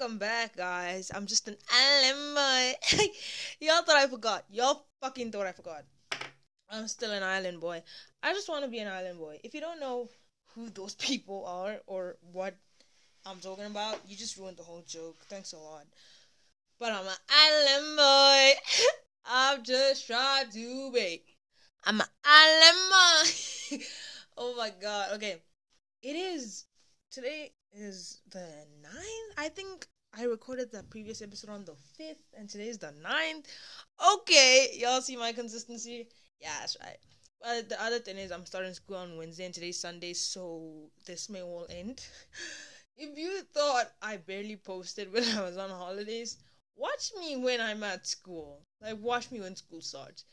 welcome back, guys. I'm just an island boy. Y'all thought I forgot. Y'all fucking thought I forgot. I'm still an island boy. I just want to be an island boy. If you don't know who those people are or what I'm talking about, you just ruined the whole joke. Thanks a lot. But I'm an island boy. I'm just trying to be. I'm an island boy. oh my god. Okay. It is today is the 9th. I think I recorded the previous episode on the 5th, and today is the 9th. Okay, y'all see my consistency? Yeah, that's right. But the other thing is, I'm starting school on Wednesday, and today's Sunday, so this may all end. if you thought I barely posted when I was on holidays, watch me when I'm at school. Like, watch me when school starts.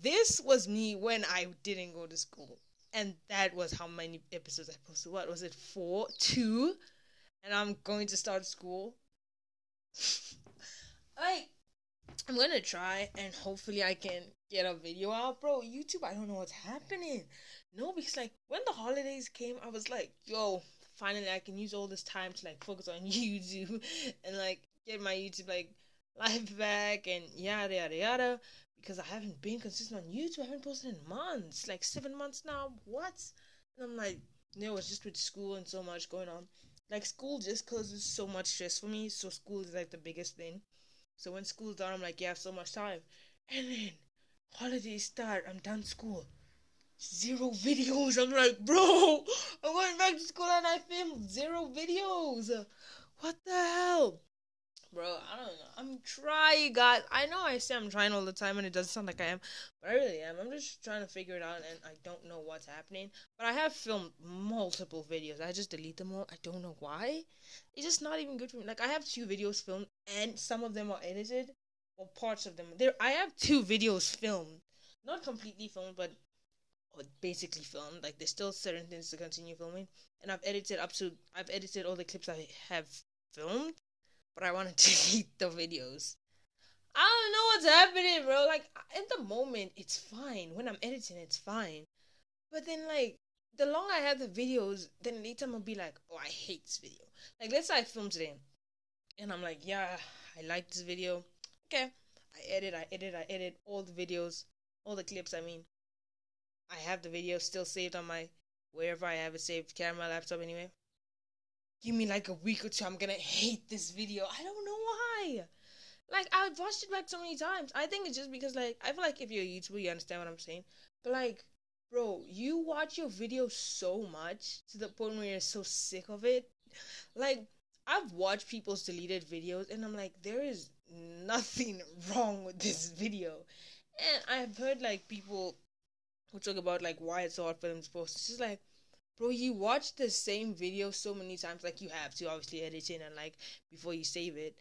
This was me when I didn't go to school and that was how many episodes I posted. What was it? Four, two, and I'm going to start school. I, I'm gonna try, and hopefully I can get a video out, bro. YouTube, I don't know what's happening. No, because like when the holidays came, I was like, yo, finally I can use all this time to like focus on YouTube and like get my YouTube like life back and yada yada yada because I haven't been consistent on YouTube. I haven't posted in months, like seven months now. What? And I'm like, know, it's just with school and so much going on. Like school just causes so much stress for me. So school is like the biggest thing. So when school's done, I'm like, yeah, I have so much time. And then holidays start. I'm done school. Zero videos. I'm like, bro, I'm going back to school and I filmed zero videos. What the hell? Bro. I don't know. I'm trying, guys. I know I say I'm trying all the time, and it doesn't sound like I am, but I really am. I'm just trying to figure it out, and I don't know what's happening. But I have filmed multiple videos. I just delete them all. I don't know why. It's just not even good for me. Like I have two videos filmed, and some of them are edited, or parts of them. There, I have two videos filmed, not completely filmed, but basically filmed. Like there's still certain things to continue filming, and I've edited up to. I've edited all the clips I have filmed but I want to delete the videos. I don't know what's happening, bro. Like in the moment, it's fine. When I'm editing, it's fine. But then, like, the longer I have the videos, then later I'm gonna be like, oh, I hate this video. Like, let's say I film today, and I'm like, yeah, I like this video. Okay, I edit, I edit, I edit all the videos, all the clips. I mean, I have the video still saved on my wherever I have it saved, camera, laptop, anyway give me like a week or two, I'm gonna hate this video. I don't know why. Like I've watched it back so many times. I think it's just because like I feel like if you're a YouTuber, you understand what I'm saying. But like, bro, you watch your videos so much to the point where you're so sick of it. Like I've watched people's deleted videos, and I'm like, there is nothing wrong with this video. And I've heard like people who talk about like why it's so hard for them to post. It's just like bro you watch the same video so many times like you have to obviously edit it and like before you save it.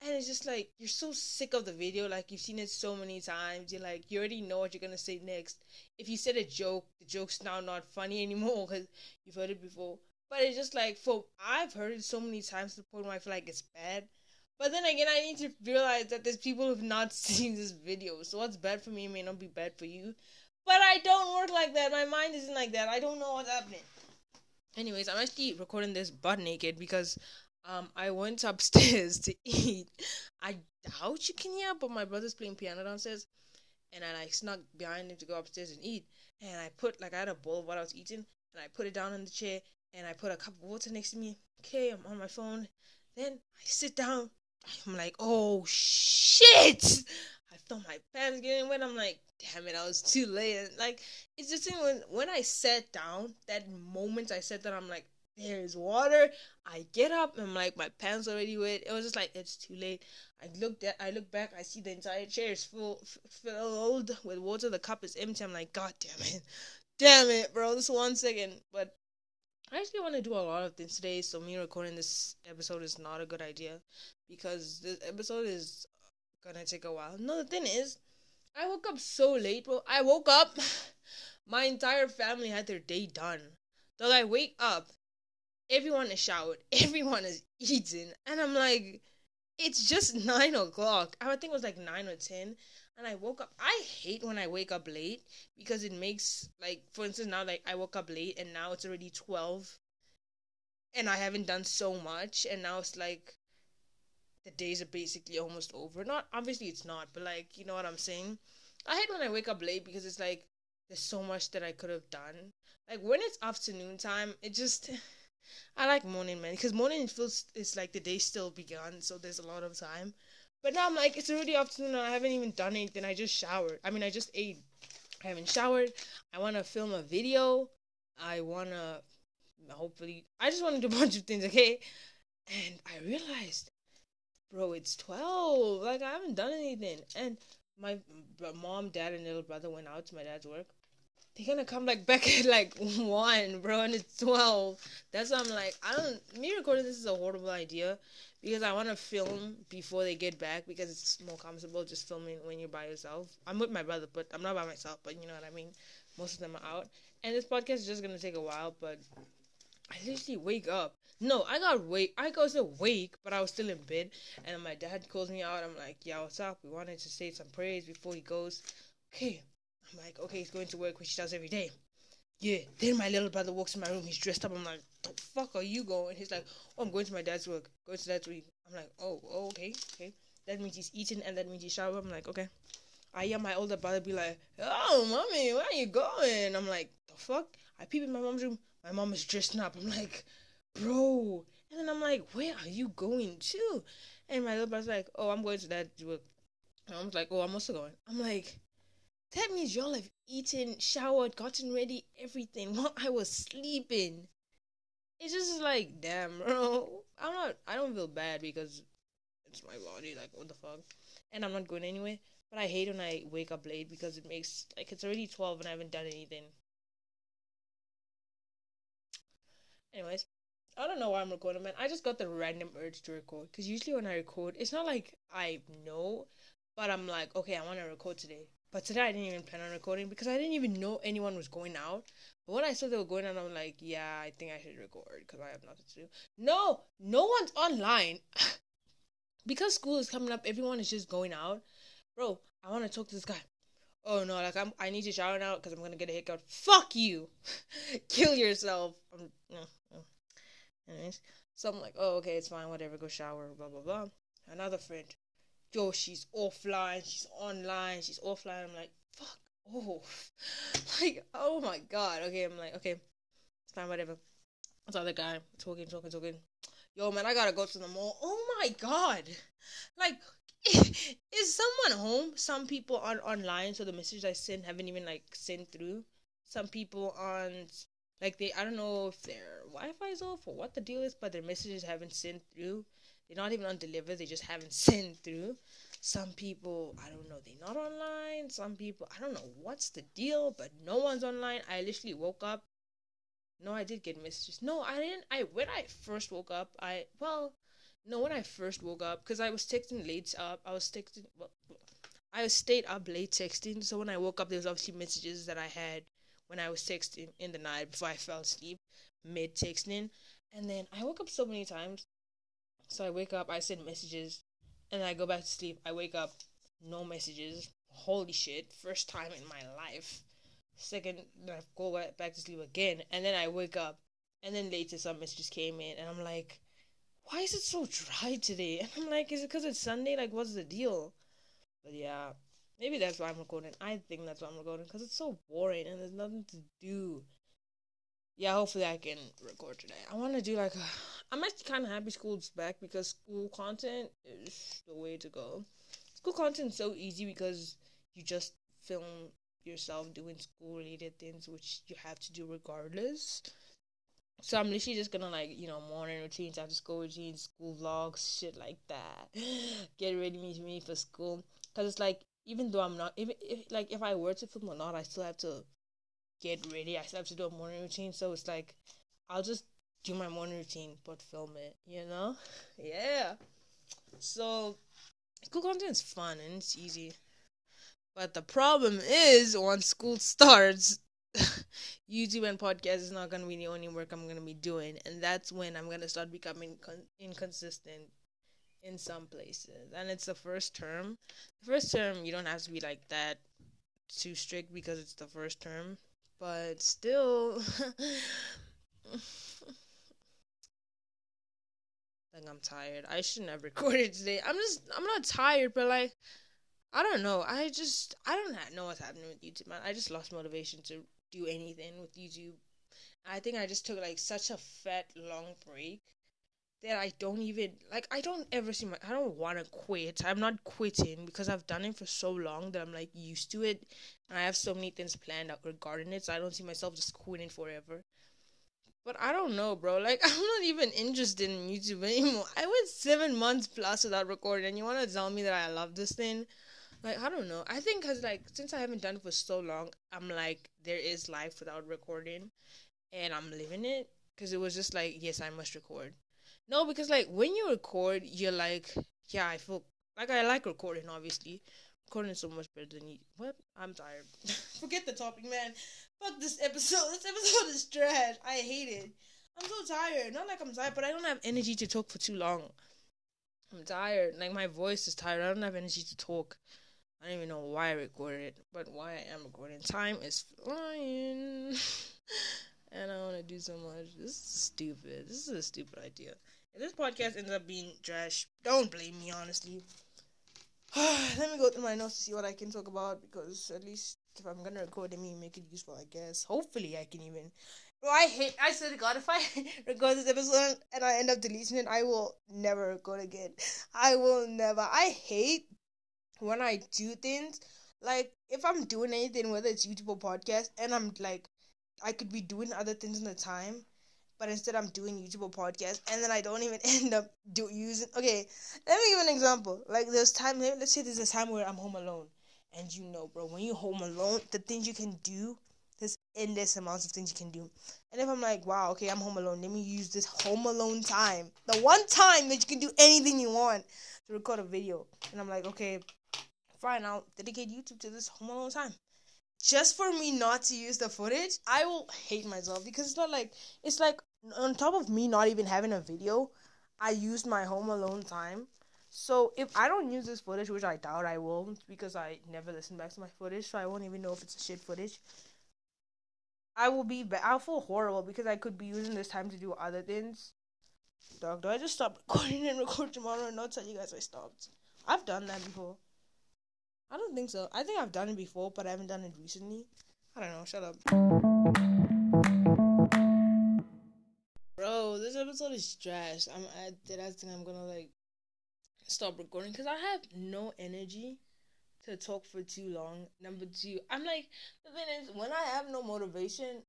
And it's just like you're so sick of the video like you've seen it so many times you're like you already know what you're gonna say next. If you said a joke the joke's now not funny anymore because you've heard it before. But it's just like for i've heard it so many times to the point where i feel like it's bad. But then again i need to realize that there's people who've not seen this video so what's bad for me may not be bad for you. But i don't work like that. My mind isn't like that. I don't know what's happening Anyways, I'm actually recording this butt naked because um I went upstairs to eat. I doubt you can hear, but my brother's playing piano downstairs, and I like snuck behind him to go upstairs and eat. And I put like I had a bowl of what I was eating, and I put it down on the chair, and I put a cup of water next to me. Okay, I'm on my phone. Then I sit down. I'm like, oh shit! I felt my pants getting wet. I'm like, damn it, I was too late. And like, it's just when when I sat down, that moment I sat down, I'm like, there's water. I get up and I'm like, my pants already wet. It was just like, it's too late. I looked at, I look back, I see the entire chair is full, filled with water. The cup is empty. I'm like, god damn it, damn it, bro. This one second, but. I actually want to do a lot of things today, so me recording this episode is not a good idea because this episode is gonna take a while. No, the thing is, I woke up so late, bro. I woke up, my entire family had their day done. So I wake up, everyone is showered, everyone is eating, and I'm like, it's just nine o'clock. I think it was like nine or ten. And I woke up. I hate when I wake up late because it makes like, for instance, now like I woke up late and now it's already twelve, and I haven't done so much, and now it's like the days are basically almost over. Not obviously it's not, but like you know what I'm saying. I hate when I wake up late because it's like there's so much that I could have done. Like when it's afternoon time, it just I like morning man because morning feels it's like the day still begun, so there's a lot of time. But now I'm like it's already afternoon and I haven't even done anything. I just showered. I mean I just ate. I haven't showered. I want to film a video. I want to hopefully I just want to do a bunch of things, okay? And I realized, bro, it's 12. Like I haven't done anything. And my mom, dad, and little brother went out to my dad's work. They're gonna come like back at like one, bro, and it's twelve. That's why I'm like, I don't. Me recording this is a horrible idea because I want to film before they get back because it's more comfortable just filming when you're by yourself. I'm with my brother, but I'm not by myself. But you know what I mean. Most of them are out, and this podcast is just gonna take a while. But I literally wake up. No, I got wake. I was awake, but I was still in bed. And my dad calls me out. I'm like, "Yeah, what's up? We wanted to say some prayers before he goes." Okay, I'm like, okay, he's going to work, which he does every day. Yeah. Then my little brother walks in my room. He's dressed up. I'm like, the fuck are you going? He's like, oh, I'm going to my dad's work. Going to dad's week. I'm like, oh, oh, okay, okay. That means he's eating and that means he's shower. I'm like, okay. I hear my older brother be like, oh, mommy, where are you going? I'm like, the fuck? I peep in my mom's room. My mom is dressed up. I'm like, bro. And then I'm like, where are you going to? And my little brother's like, oh, I'm going to that work. And I'm like, oh, I'm also going. I'm like, that means y'all have eaten, showered, gotten ready, everything while I was sleeping. It's just like, damn, bro. I'm not, I don't feel bad because it's my body. Like, what the fuck? And I'm not going anywhere. But I hate when I wake up late because it makes, like, it's already 12 and I haven't done anything. Anyways, I don't know why I'm recording, man. I just got the random urge to record. Because usually when I record, it's not like I know, but I'm like, okay, I want to record today. But today I didn't even plan on recording because I didn't even know anyone was going out. But when I saw they were going out, I'm like, yeah, I think I should record because I have nothing to do. No, no one's online. because school is coming up, everyone is just going out. Bro, I want to talk to this guy. Oh no, like I'm, I need to shower now because I'm gonna get a haircut. Fuck you, kill yourself. I'm, no, Anyways, so I'm like, oh okay, it's fine, whatever. Go shower, blah blah blah. Another friend, yo, she's offline, she's online, she's offline. I'm like, fuck off. Like, oh my god. Okay, I'm like, okay, it's fine, whatever. This other guy talking, talking, talking. Yo, man, I gotta go to the mall. Oh my god. Like, is someone home? Some people aren't online, so the messages I sent haven't even like sent through. Some people aren't like they I don't know if their Wi-Fi is off or what the deal is, but their messages haven't sent through. They're not even on deliver, they just haven't sent through. Some people, I don't know, they're not online. Some people, I don't know what's the deal, but no one's online. I literally woke up. No, I did get messages. No, I didn't. I when I first woke up, I well, no, when I first woke up, because I was texting late up. I was texting. Well, I stayed up late texting. So when I woke up, there was obviously messages that I had when I was texting in the night before I fell asleep, mid texting. And then I woke up so many times so I wake up, I send messages, and I go back to sleep. I wake up, no messages. Holy shit! First time in my life. Second, I go back to sleep again, and then I wake up, and then later some messages came in, and I'm like, why is it so dry today? And I'm like, is it because it's Sunday? Like, what's the deal? But yeah, maybe that's why I'm recording. I think that's why I'm recording because it's so boring and there's nothing to do yeah, hopefully I can record today. I want to do like, a, I'm actually kind of happy school's back because school content is the way to go. School content is so easy because you just film yourself doing school related things, which you have to do regardless. So I'm literally just gonna like you know morning routines, after school routines, school vlogs, shit like that. Get ready me me for school, cause it's like even though I'm not even if, like if I were to film or not, I still have to get ready. I still have to do a morning routine, so it's like I'll just do my morning routine but film it, you know? Yeah. So school content is fun and it's easy. But the problem is once school starts, YouTube and podcast is not going to be the only work I'm going to be doing. And that's when I'm going to start becoming con- inconsistent in some places. And it's the first term. The first term, you don't have to be like that too strict because it's the first term but still Like I'm tired. I shouldn't have recorded today. I'm just I'm not tired, but like I don't know. I just I don't know what's happening with YouTube, man. I just lost motivation to do anything with YouTube. I think I just took like such a fat long break that I don't even like I don't ever see my I don't want to quit. I'm not quitting because I've done it for so long that I'm like used to it and I have so many things planned out regarding it so I don't see myself just quitting forever. But I don't know, bro. Like I'm not even interested in YouTube anymore. I went 7 months plus without recording and you want to tell me that I love this thing? Like I don't know. I think cuz like since I haven't done it for so long, I'm like there is life without recording and I'm living it cuz it was just like yes, I must record no, because like when you record, you're like, yeah, I feel like I like recording. Obviously, recording is so much better than you. What? I'm tired. Forget the topic, man. Fuck this episode. This episode is trash. I hate it. I'm so tired. Not like I'm tired, but I don't have energy to talk for too long. I'm tired. Like my voice is tired. I don't have energy to talk. I don't even know why I recorded, it, but why I am recording. Time is flying. and I want to do so much. This is stupid. This is a stupid idea. If this podcast ends up being trash, don't blame me, honestly. Let me go through my notes to see what I can talk about because at least if I'm gonna record it, me make it useful, I guess. Hopefully, I can even. Bro, I hate. I said, God, if I record this episode and I end up deleting it, I will never record again. I will never. I hate when I do things like if I'm doing anything, whether it's YouTube or podcast, and I'm like, I could be doing other things in the time, but instead I'm doing YouTube or podcast, and then I don't even end up do using. Okay, let me give an example. Like there's time. Let's say there's a time where I'm home alone, and you know, bro, when you're home alone, the things you can do, there's endless amounts of things you can do. And if I'm like, wow, okay, I'm home alone, let me use this home alone time, the one time that you can do anything you want, to record a video. And I'm like, okay, fine, I'll dedicate YouTube to this home alone time just for me not to use the footage, I will hate myself because it's not like it's like on top of me not even having a video, I used my home alone time. So if I don't use this footage, which I doubt I will, because I never listen back to my footage, so I won't even know if it's a shit footage. I will be. I'll feel horrible because I could be using this time to do other things. Dog, do I just stop recording and record tomorrow and not tell you guys I stopped? I've done that before. I don't think so. I think I've done it before, but I haven't done it recently. I don't know. Shut up. This episode is trash. I'm I did I think I'm gonna like stop recording because I have no energy to talk for too long. Number two, I'm like the thing is when I have no motivation,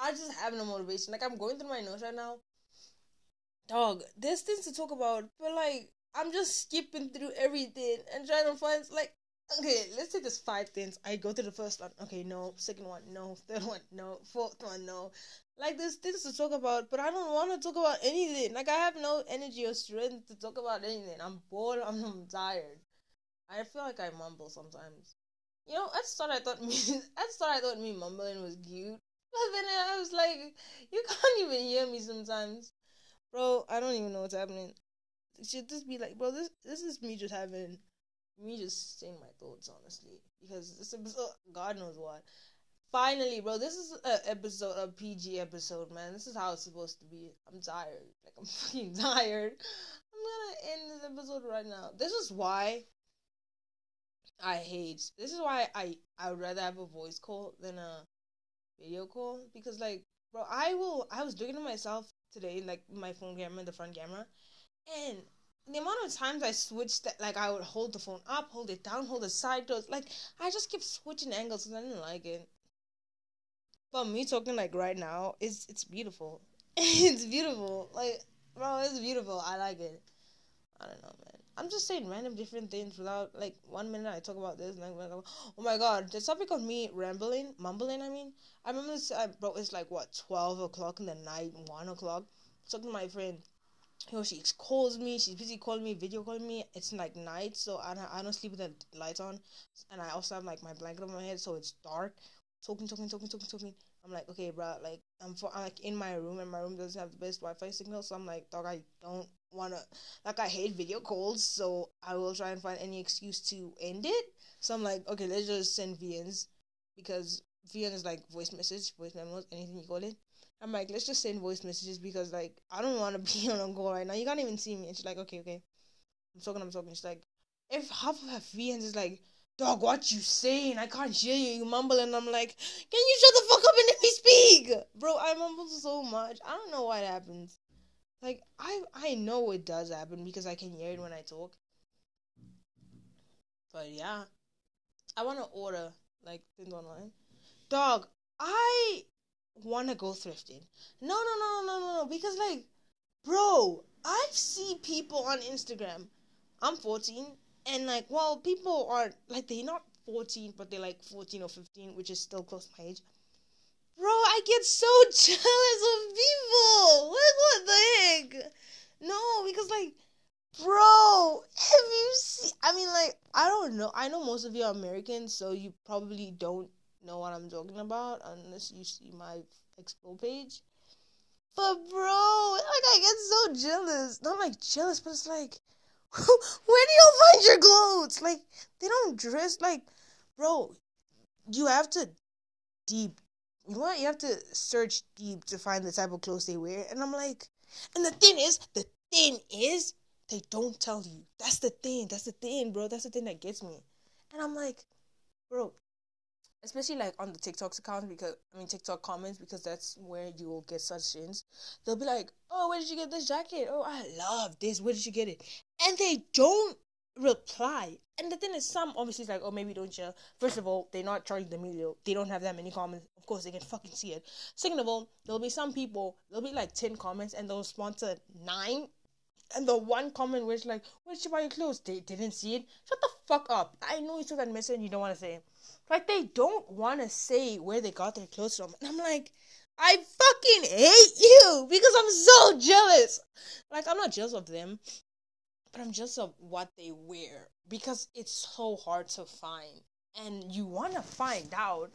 I just have no motivation. Like I'm going through my notes right now. Dog, there's things to talk about, but like I'm just skipping through everything and trying to find like okay, let's say there's five things. I go to the first one. Okay, no. Second one, no. Third one, no. Fourth one, no. Like there's things to talk about, but I don't want to talk about anything. Like I have no energy or strength to talk about anything. I'm bored. I'm, I'm tired. I feel like I mumble sometimes. You know, at start I thought me at start I thought me mumbling was cute. But then I was like, you can't even hear me sometimes. Bro, I don't even know what's happening. should just be like, bro, this this is me just having me just saying my thoughts honestly because this episode god knows what finally bro this is a episode a pg episode man. This is how it's supposed to be. I'm tired. Like i'm fucking tired. I'm gonna end this episode right now. This is why i hate this is why i i would rather have a voice call than a video call because like bro i will i was looking at myself today like my phone camera the front camera and the amount of times I switched, that, like I would hold the phone up, hold it down, hold it side doors, like I just kept switching angles and I didn't like it. But me talking like right now, it's it's beautiful. it's beautiful, like bro, it's beautiful. I like it. I don't know, man. I'm just saying random different things without like one minute I talk about this and then like, oh my god, the topic of me rambling, mumbling. I mean, I remember this, uh, bro. It's like what twelve o'clock in the night, one o'clock. Talking to my friend you know, she calls me. She's busy calling me, video calling me. It's like night, so I don't, I don't sleep with the lights on, and I also have like my blanket on my head, so it's dark. Talking, talking, talking, talking, talking. I'm like, okay, bro, like I'm for, I'm like in my room, and my room doesn't have the best Wi-Fi signal, so I'm like, dog, I don't wanna, like, I hate video calls, so I will try and find any excuse to end it. So I'm like, okay, let's just send VNs because VN is like voice message, voice memos, anything you call it. I'm like, let's just send voice messages because like I don't want to be on a call right now. You can't even see me. And she's like, okay, okay. I'm talking, I'm talking. She's like, if half of her VNs is like, dog, what you saying? I can't hear you. You mumble, and I'm like, can you shut the fuck up and let me speak, bro? I mumble so much. I don't know what happens. Like I I know it does happen because I can hear it when I talk. But yeah, I want to order like things online. Dog, I want to go thrifting. No, no, no, no, no, no, because like, bro, I see people on Instagram. I'm 14, and like, well, people are like they're not 14, but they're like 14 or 15, which is still close to my age. Bro, I get so jealous of people. Like, what the heck? No, because like, bro, have you seen? I mean, like, I don't know. I know most of you are Americans, so you probably don't know what I'm talking about unless you see my explore page. But bro, like I get so jealous. Not like jealous, but it's like, where do you find your clothes? Like they don't dress like, bro. You have to deep. You what? You have to search deep to find the type of clothes they wear. And I'm like, and the thing is, the thing is, they don't tell you. That's the thing. That's the thing, bro. That's the thing that gets me. And I'm like, bro, especially like on the TikTok's account because I mean TikTok comments because that's where you will get such things. They'll be like, "Oh, where did you get this jacket? Oh, I love this. Where did you get it?" And they don't reply. And the thing is, some obviously is like, "Oh, maybe don't share." First of all, they're not charging the media. They don't have that many comments. Of course, they can fucking see it. Second of all, there'll be some people. There'll be like ten comments, and they'll to nine. And the one comment which like, "Where did you buy your clothes?" They, didn't see it. Shut the fuck up. I know you took that message and you don't want to say it. Like they don't want to say where they got their clothes from. And I'm like, I fucking hate you because I'm so jealous. Like I'm not jealous of them, but I'm jealous of what they wear because it's so hard to find. And you want to find out,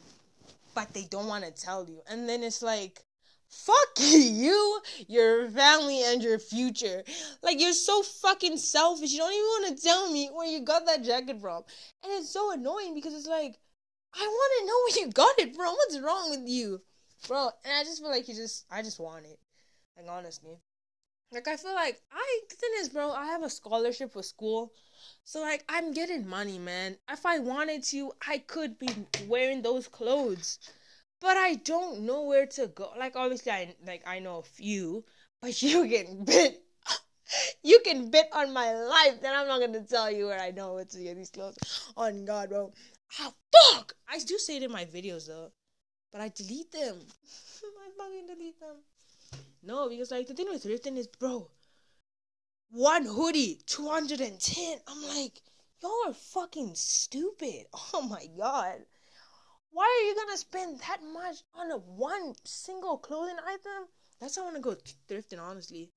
but they don't want to tell you. And then it's like, fuck you, your family, and your future. Like, you're so fucking selfish. You don't even want to tell me where you got that jacket from. And it's so annoying because it's like, I want to know where you got it from. What's wrong with you, bro? And I just feel like you just, I just want it. Like honestly, like I feel like I thing is, bro. I have a scholarship for school, so like I'm getting money, man. If I wanted to, I could be wearing those clothes, but I don't know where to go. Like obviously, I like I know a few, but you can bet. You can bet on my life that I'm not gonna tell you where I know where to get these clothes. On God, bro. Ah, fuck! I do say it in my videos though, but I delete them. I fucking delete them. No, because like the thing with thrifting is, bro, one hoodie, 210. I'm like, y'all are fucking stupid. Oh my god. Why are you gonna spend that much on a one single clothing item? That's why I wanna go thrifting, honestly.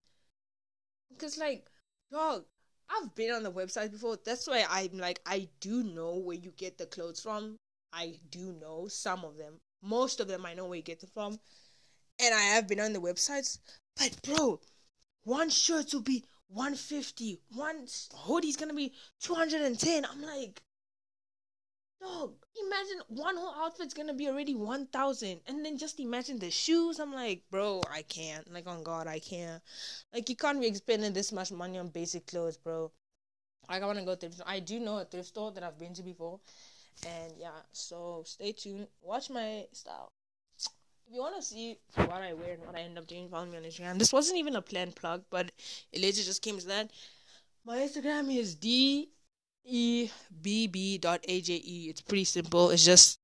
Because like, dog, I've been on the website before. That's why I'm like, I do know where you get the clothes from. I do know some of them. Most of them I know where you get them from. And I have been on the websites. But bro, one shirt will be 150. One hoodie's gonna be 210. I'm like, dog, imagine one whole outfit's gonna be already 1000. And then just imagine the shoes. I'm like, bro, I can't. Like, on God, I can't. Like, you can't be spending this much money on basic clothes, bro. Like, I wanna go thrift. I do know a thrift store that I've been to before. And yeah, so stay tuned. Watch my style. If you want to see what I wear and what I end up doing, follow me on Instagram. This wasn't even a planned plug, but it later just came to that. My Instagram is D E B B dot A J E. It's pretty simple. It's just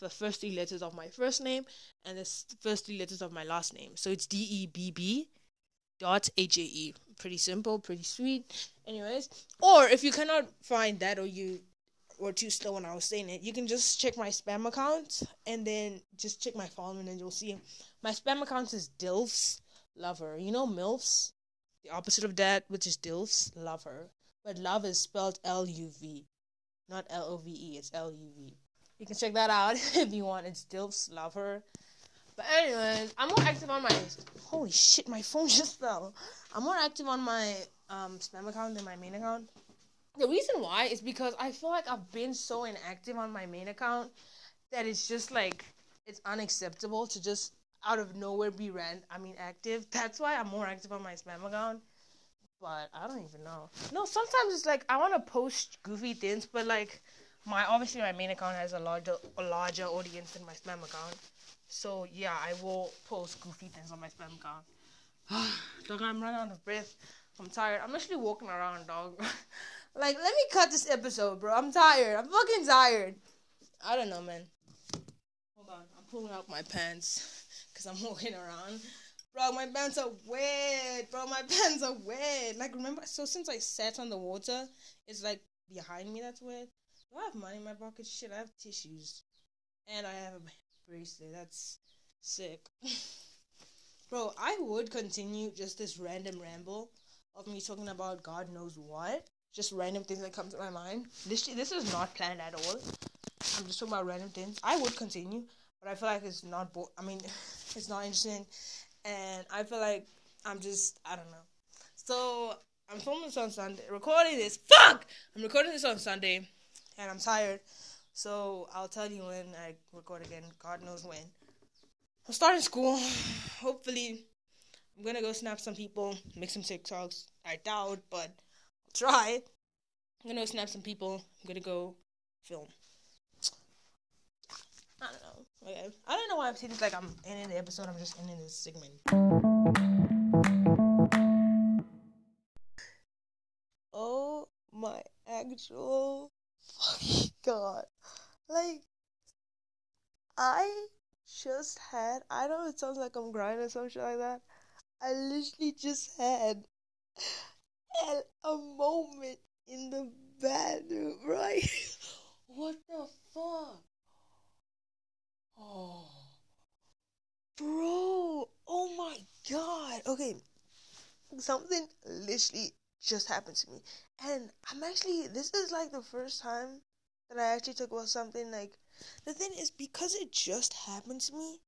the first three letters of my first name and the first three letters of my last name. So it's D E B B dot A J E. Pretty simple, pretty sweet. Anyways, or if you cannot find that or you were too slow when I was saying it, you can just check my spam account and then just check my following and you'll see my spam account is Dilfs Lover. You know MILFs? The opposite of that, which is Dilfs Lover. But love is spelled L U V, not L O V E. It's L U V. You can check that out if you want. It's Dilfs Lover. But anyways, I'm more active on my holy shit, my phone just fell. I'm more active on my um spam account than my main account. The reason why is because I feel like I've been so inactive on my main account that it's just like it's unacceptable to just out of nowhere be ran I mean active. That's why I'm more active on my spam account. But I don't even know. No, sometimes it's like I want to post goofy things, but like my obviously my main account has a larger a larger audience than my spam account. So yeah, I will post goofy things on my spam account. dog, I'm running out of breath. I'm tired. I'm actually walking around, dog. like, let me cut this episode, bro. I'm tired. I'm fucking tired. I don't know, man. Hold on. I'm pulling out my pants because I'm walking around. Bro, my pants are wet. Bro, my pants are wet. Like, remember? So, since I sat on the water, it's like behind me that's wet. Do I have money in my pocket? Shit, I have tissues. And I have a bracelet. That's sick. Bro, I would continue just this random ramble of me talking about God knows what. Just random things that come to my mind. This this is not planned at all. I'm just talking about random things. I would continue, but I feel like it's not bo- I mean, it's not interesting and I feel like I'm just I don't know. So I'm filming this on Sunday, recording this. Fuck! I'm recording this on Sunday, and I'm tired. So I'll tell you when I record again. God knows when. I'm starting school. Hopefully, I'm gonna go snap some people, make some TikToks. I doubt, but I'll try. I'm gonna go snap some people. I'm gonna go film. I don't know. Okay. I don't know why I'm saying this like I'm ending the episode. I'm just ending this segment. Oh my actual fucking god. Like, I just had, I know it sounds like I'm crying or some shit like that. I literally just had a moment in the bathroom, right? what the fuck? Oh. Bro, oh my god. Okay, something literally just happened to me. And I'm actually, this is like the first time that I actually talk about something like, the thing is, because it just happened to me,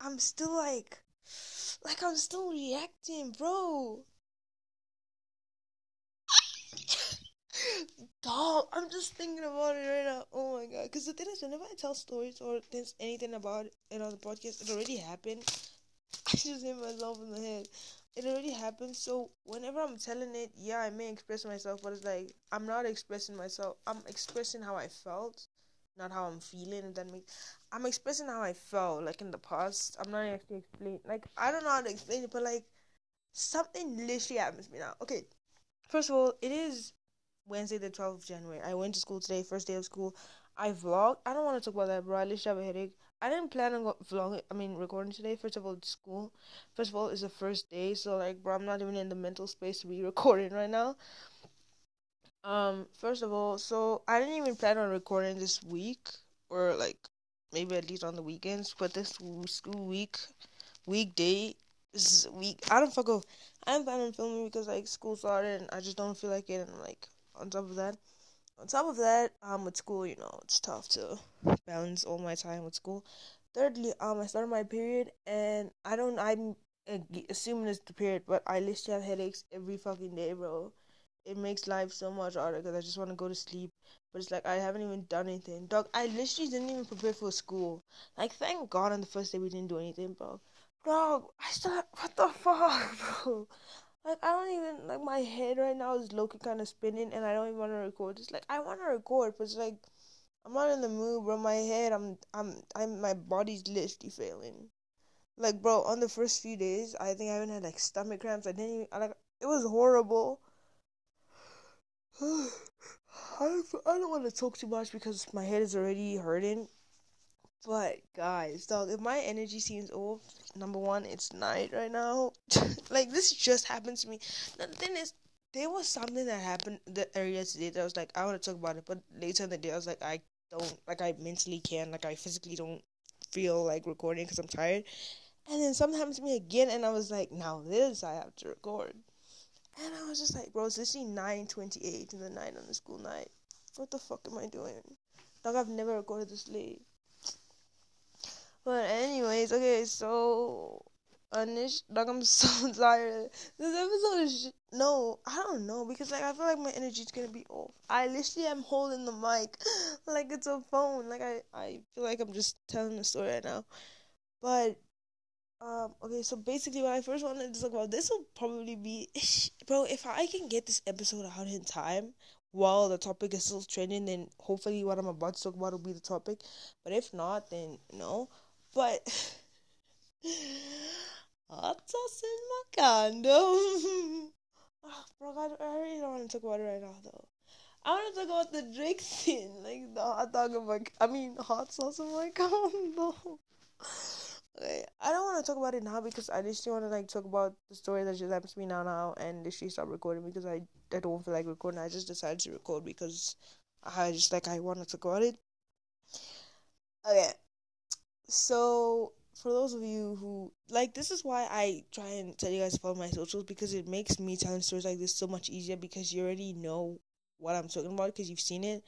I'm still like, like I'm still reacting, bro. Dog, I'm just thinking about it right now. Oh my god. Because the thing is, whenever I tell stories or there's anything about it on the podcast, it already happened. I just hit myself in the head. It already happened. So whenever I'm telling it, yeah, I may express myself, but it's like I'm not expressing myself. I'm expressing how I felt, not how I'm feeling. That makes, I'm expressing how I felt, like in the past. I'm not actually explaining. Like I don't know how to explain it, but like something literally happens to me now. Okay, first of all, it is Wednesday, the 12th of January. I went to school today, first day of school. I vlogged. I don't want to talk about that, bro. I literally have a headache. I didn't plan on vlogging. I mean, recording today. First of all, it's school. First of all, it's the first day, so like, bro, I'm not even in the mental space to be recording right now. Um, first of all, so I didn't even plan on recording this week, or like maybe at least on the weekends. But this school week, weekday, this week, I don't fuck off. I am planning on filming because like school started and I just don't feel like it. And I'm like on top of that, on top of that, um, with school, you know, it's tough to balance all my time with school. Thirdly, um, I started my period, and I don't, I'm assuming it's the period, but I literally have headaches every fucking day, bro. It makes life so much harder because I just want to go to sleep, but it's like I haven't even done anything. Dog, I literally didn't even prepare for school. Like, thank God on the first day we didn't do anything, bro. Dog, I still, what the fuck, bro? Like I don't even like my head right now is low kind of spinning, and I don't even want to record. It's like I want to record, but it's like I'm not in the mood, bro. My head, I'm, I'm, I'm, my body's literally failing. Like, bro, on the first few days, I think I even had like stomach cramps. I didn't even, I, like, it was horrible. I I don't want to talk too much because my head is already hurting. But guys, dog, if my energy seems off, number one, it's night right now. like this just happened to me. The thing is, there was something that happened the earlier today that I was like, I want to talk about it, but later in the day, I was like, I don't, like, I mentally can, like, I physically don't feel like recording because I'm tired. And then something happened to me again, and I was like, now this I have to record. And I was just like, bro, it's literally 9.28 in the night on the school night. What the fuck am I doing? Like, I've never recorded this late. But anyways, okay, so Anish, like I'm so tired. This episode is no, I don't know because like I feel like my energy is gonna be off. I literally am holding the mic like it's a phone. Like I, I feel like I'm just telling a story right now. But um, okay, so basically, when I first wanted to talk about this, will probably be, bro. If I can get this episode out in time while the topic is still trending, then hopefully what I'm about to talk about will be the topic. But if not, then no. But hot sauce in my condo. oh, ah, bro, I, I really don't want to talk about it right now, though. I want to talk about the Drake scene, like the hot dog in my, I mean, hot sauce in my condo. okay, I don't want to talk about it now because I just want to like talk about the story that just happened to me now, now, and literally stop recording because I, I don't feel like recording. I just decided to record because I just like I want to talk about it. Okay, so for those of you who like this is why I try and tell you guys to follow my socials because it makes me telling stories like this so much easier because you already know what I'm talking about because you've seen it.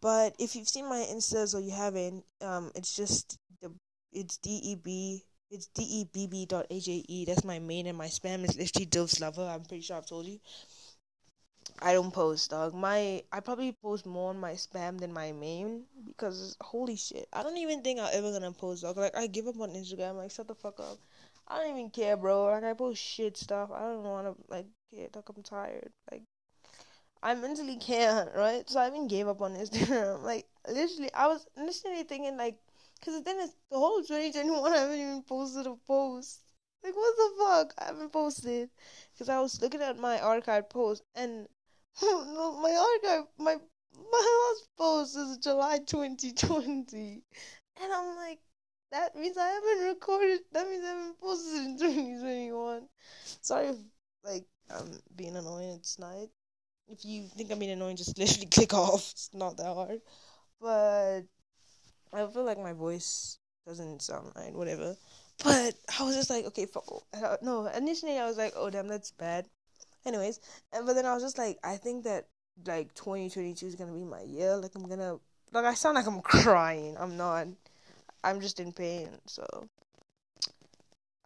But if you've seen my instas or you haven't, um, it's just the it's D E B it's D E B B dot A E. That's my main and my spam is literally Dilfs lover. I'm pretty sure I've told you. I don't post, dog. My I probably post more on my spam than my main because holy shit, I don't even think I'm ever gonna post, dog. Like I give up on Instagram. Like shut the fuck up. I don't even care, bro. Like I post shit stuff. I don't want to like get like I'm tired. Like I mentally can't, right? So I even gave up on Instagram. like literally, I was initially thinking like, cause then it's the whole 2021. I haven't even posted a post. Like what the fuck? I haven't posted because I was looking at my archive post and my archive my my last post is July 2020, and I'm like, that means I haven't recorded. That means I haven't posted in 2021. Sorry if like um, I'm being annoying. tonight. If you think I'm being annoying, just literally click off. It's not that hard. But I feel like my voice doesn't sound right. Whatever. But I was just like, okay, fuck. No, initially I was like, oh damn, that's bad. Anyways, but then I was just like, I think that like 2022 is gonna be my year. Like I'm gonna like I sound like I'm crying. I'm not. I'm just in pain. So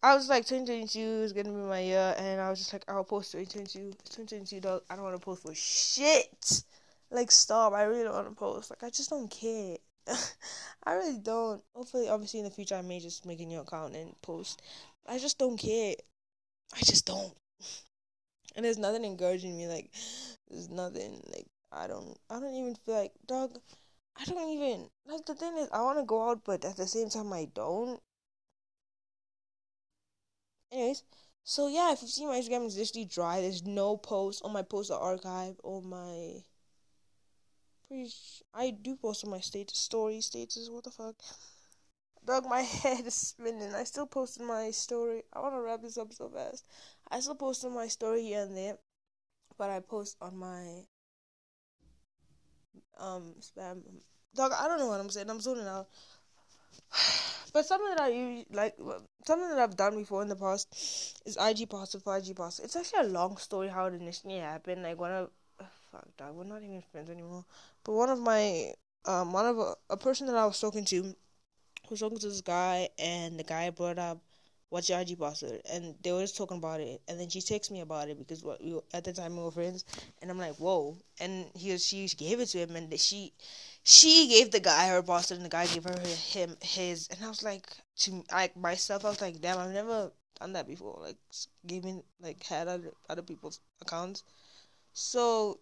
I was like 2022 is gonna be my year, and I was just like, I'll post 2022. 2022, dog. I don't want to post for shit. Like stop. I really don't want to post. Like I just don't care. I really don't. Hopefully, obviously in the future, I may just make a new account and post. I just don't care. I just don't and there's nothing encouraging me. Like there's nothing like I don't I don't even feel like dog. I don't even like the thing is I want to go out, but at the same time I don't. Anyways, so yeah, if you see my Instagram is literally dry. There's no post on my post archive or my. Pretty, I do post on my status story status. What the fuck? Dog, my head is spinning. I still posted my story. I want to wrap this up so fast. I still post on my story here and there, but I post on my um spam. Dog, I don't know what I'm saying. I'm zoning out. But something that I like something that I've done before in the past is IG post for IG post. It's actually a long story how it initially happened. Like one of oh, fuck dog, we're not even friends anymore. But one of my um one of a, a person that I was talking to was talking to this guy and the guy brought up what's your IG password? And they were just talking about it. And then she texted me about it because we were, at the time we were friends. And I'm like, whoa. And he she gave it to him, and she she gave the guy her password, and the guy gave her him his. And I was like, to like myself, I was like, damn, I've never done that before. Like giving like had other other people's accounts. So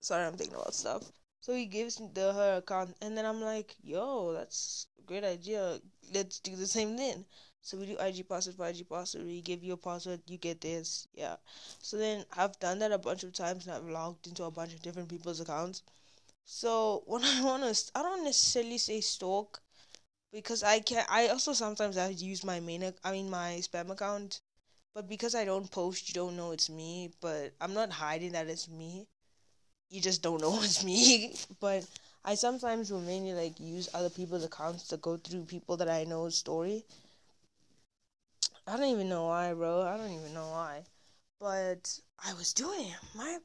sorry, I'm thinking about stuff. So he gives the her account, and then I'm like, yo, that's great idea. Let's do the same thing. So we do IG password for IG password. We give you a password, you get this. Yeah. So then I've done that a bunch of times, and I've logged into a bunch of different people's accounts. So when I wanna, I don't necessarily say stalk, because I can. I also sometimes I use my main, I mean my spam account, but because I don't post, you don't know it's me. But I'm not hiding that it's me you just don't know it's me. But I sometimes will mainly like use other people's accounts to go through people that I know's story. I don't even know why, bro. I don't even know why. But I was doing it, my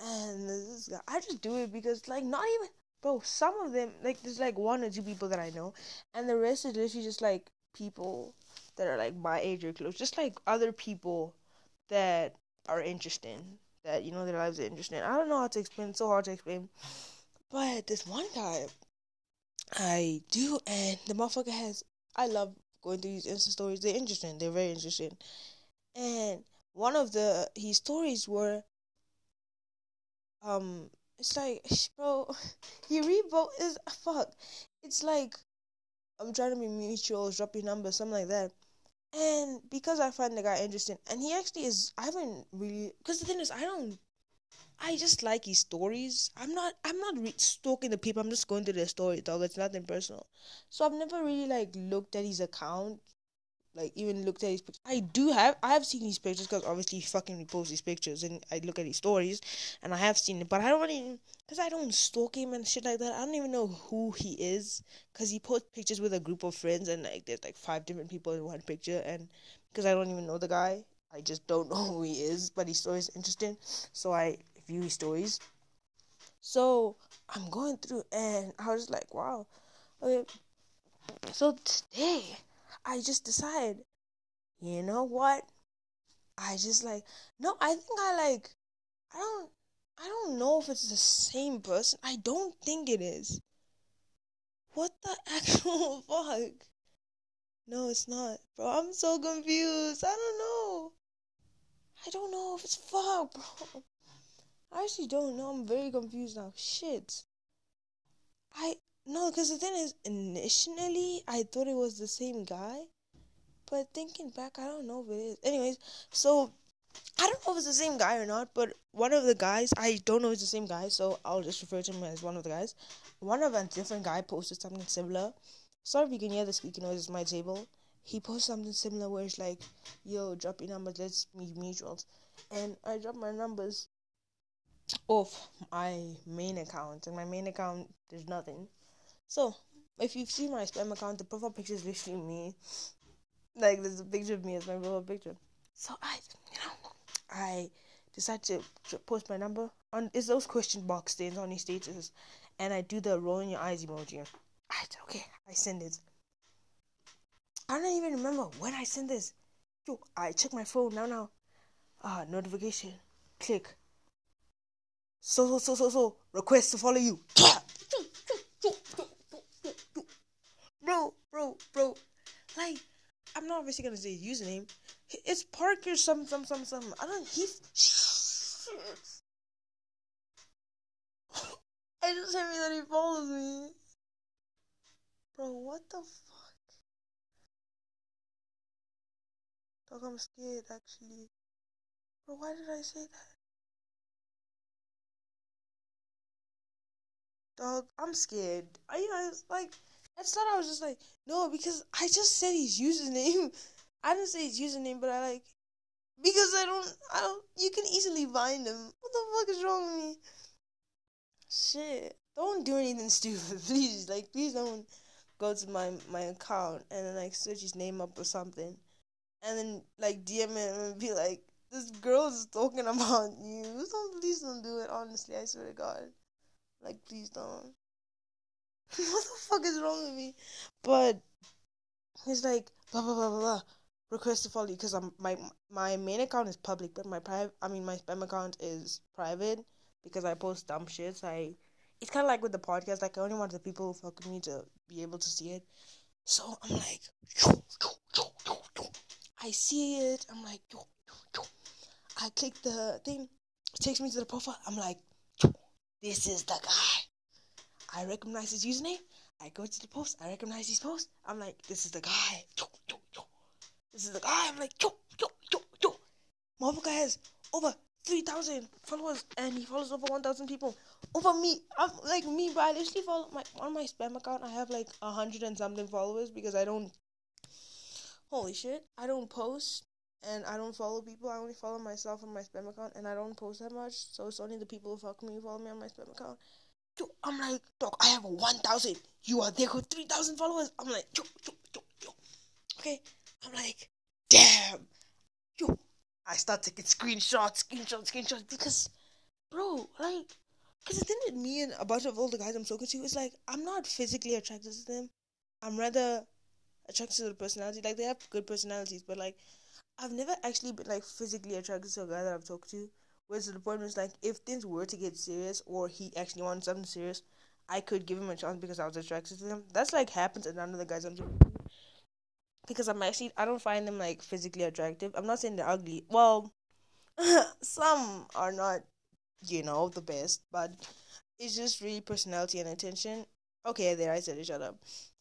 and this I just do it because like not even bro, some of them like there's like one or two people that I know and the rest is literally just like people that are like my age or close. Just like other people that are interesting that you know their lives are interesting. I don't know how to explain. It's so hard to explain. But this one guy, I do, and the motherfucker has. I love going through these Insta stories. They're interesting. They're very interesting. And one of the his stories were um it's like bro he revote is fuck. It's like I'm trying to be mutual, drop your number, something like that. And because I find the guy interesting, and he actually is, I haven't really. Because the thing is, I don't. I just like his stories. I'm not. I'm not re- stalking the people. I'm just going to their story, dog. It's nothing personal. So I've never really like looked at his account like even looked at his pictures. I do have I have seen his pictures because obviously he fucking reposts his pictures and I look at his stories and I have seen it, but I don't even because I don't stalk him and shit like that. I don't even know who he is because he posts pictures with a group of friends and like there's like five different people in one picture and because I don't even know the guy, I just don't know who he is. But his story is interesting, so I view stories. So I'm going through and I was like, wow. Okay. So today I just decided, you know what? I just like no, I think I like I don't I don't know if it's the same person. I don't think it is. What the actual fuck? No, it's not. Bro, I'm so confused. I don't know. I don't know if it's fuck, bro. I actually don't know. I'm very confused now. Shit. I no, because the thing is, initially I thought it was the same guy, but thinking back, I don't know if it is. Anyways, so I don't know if it's the same guy or not, but one of the guys, I don't know if it's the same guy, so I'll just refer to him as one of the guys. One of a different guy posted something similar. Sorry if you can hear the squeaky noise, it's my table. He posted something similar where it's like, yo, drop your numbers, let's meet mutuals. And I dropped my numbers off my main account, and my main account, there's nothing. So, if you've seen my spam account, the profile picture is literally me. Like, there's a picture of me as my profile picture. So, I, you know, I decided to, to post my number on, is those question box things on his status. And I do the rolling your eyes emoji. I, said, okay, I send it. I don't even remember when I sent this. Yo, I check my phone now, now. Ah, notification. Click. So, so, so, so, so. Request to follow you bro, bro, bro. Like, I'm not obviously gonna say his username. It's Parker some some some some. I don't. He. I just heard me that he follows me. Bro, what the fuck? Dog, I'm scared actually. Bro, why did I say that? Dog, I'm scared. Are you guys like? At start, I was just like, no, because I just said his username. I didn't say his username, but I like because I don't, I don't. You can easily find him. What the fuck is wrong with me? Shit! Don't do anything stupid, please. Like, please don't go to my my account and then like search his name up or something, and then like DM him and be like, "This girl is talking about you." Don't please don't do it. Honestly, I swear to God. Like, please don't. what the fuck is wrong with me? But he's like blah blah blah blah blah. Request to follow you because my my main account is public, but my private I mean my spam account is private because I post dumb shit. So I it's kind of like with the podcast. Like I only want the people who fuck me to be able to see it. So I'm like, I see it. I'm like, I click the thing. It takes me to the profile. I'm like, this is the guy. I recognize his username. I go to the post. I recognize his post. I'm like, this is the guy. This is the guy. I'm like, yo, yo, yo, yo. Motherfucker has over 3,000 followers and he follows over 1,000 people. Over me. I'm like me, but I literally follow my, on my spam account. I have like a hundred and something followers because I don't. Holy shit. I don't post and I don't follow people. I only follow myself on my spam account and I don't post that much. So it's only the people who fuck me who follow me on my spam account. Yo, I'm like, dog, I have 1,000. You are there with 3,000 followers. I'm like, yo, yo, yo, yo. Okay. I'm like, damn. Yo. I start taking screenshots, screenshots, screenshots because, bro, like, because the thing with me and a bunch of all the guys I'm talking to is like, I'm not physically attracted to them. I'm rather attracted to the personality. Like, they have good personalities, but like, I've never actually been like physically attracted to a guy that I've talked to. Whereas the point was like, if things were to get serious or he actually wanted something serious, I could give him a chance because I was attracted to him. That's like happens to none of the guys I'm talking to. because I'm actually I don't find them like physically attractive. I'm not saying they're ugly. Well, some are not, you know, the best, but it's just really personality and attention. Okay, there I said. Shut up.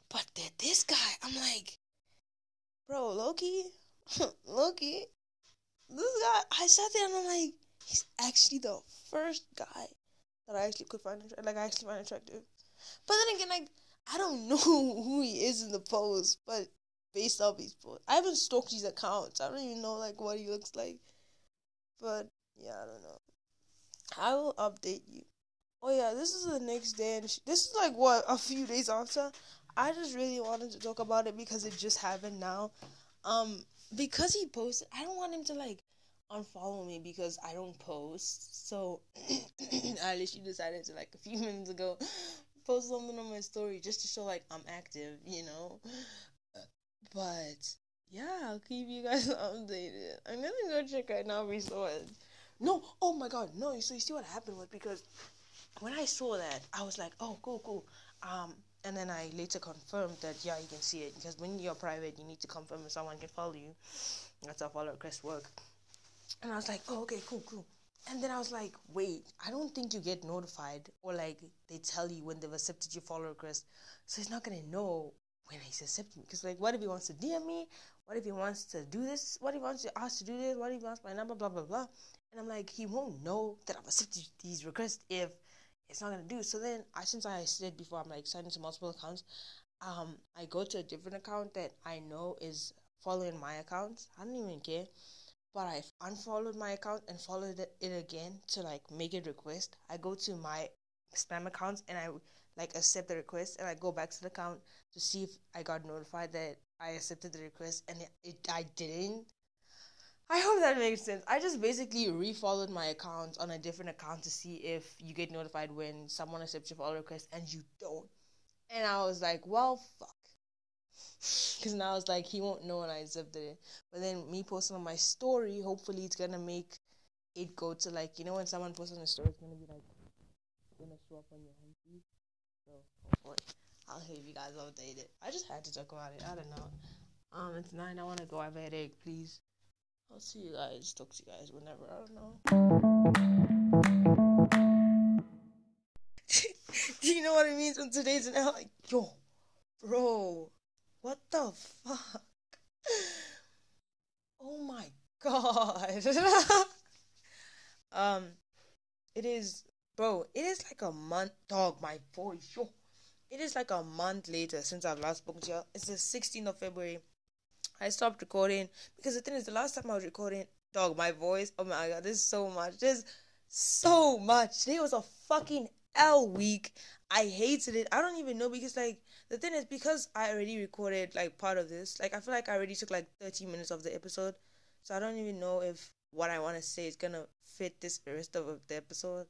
But this guy, I'm like, bro, lowkey, lowkey, this guy. I sat there and I'm like, he's actually the first guy that I actually could find like I actually find attractive. But then again, like I don't know who he is in the post, but based off his post, I haven't stalked his accounts. I don't even know like what he looks like. But yeah, I don't know. I will update you. Oh yeah, this is the next day, and this is like what a few days after. I just really wanted to talk about it because it just happened now. Um, because he posted, I don't want him to like unfollow me because I don't post. So I literally decided to like a few minutes ago post something on my story just to show like I'm active, you know. But yeah, I'll keep you guys updated. I'm gonna go check right now resource. No, oh my god, no. So you see what happened was because when I saw that, I was like, oh, cool, cool. Um, and then I later confirmed that yeah, you can see it because when you're private, you need to confirm if someone can follow you. That's how follow request work. And I was like, oh, okay, cool, cool. And then I was like, wait, I don't think you get notified or like they tell you when they've accepted your follow request. So he's not gonna know when he's accepting because like what if he wants to DM me? What if he wants to do this? What if he wants to ask to do this? What if he wants my number? Blah blah blah. And I'm like, he won't know that I've accepted these requests if it's not gonna do. So then I since I said before I'm like signing to multiple accounts, um, I go to a different account that I know is following my account. I don't even care. But I unfollowed my account and followed it, it again to like make a request. I go to my spam accounts and I like accept the request and I go back to the account to see if I got notified that I accepted the request and it, it I didn't. I hope that makes sense. I just basically refollowed my account on a different account to see if you get notified when someone accepts your follow request and you don't. And I was like, well, fuck. Because now it's like he won't know when I accepted it. But then me posting on my story, hopefully it's gonna make it go to like, you know, when someone posts on a story, it's gonna be like, gonna show up on your feed. So hopefully, I'll keep you guys updated. I just had to talk about it. I don't know. Um, it's nine. I want to go. I have a headache. Please. I'll see you guys. Talk to you guys whenever. I don't know. Do you know what it means when today's an hour? Like, yo, bro, what the fuck? Oh my god. um, it is Bro, it is like a month, dog, my voice, yo. It is like a month later since I've last spoken to you. It's the 16th of February. I stopped recording because the thing is, the last time I was recording, dog, my voice, oh my god, there's so much. There's so much. Today was a fucking L week. I hated it. I don't even know because, like, the thing is, because I already recorded, like, part of this, like, I feel like I already took, like, 30 minutes of the episode. So I don't even know if what I want to say is gonna fit this rest of the episode.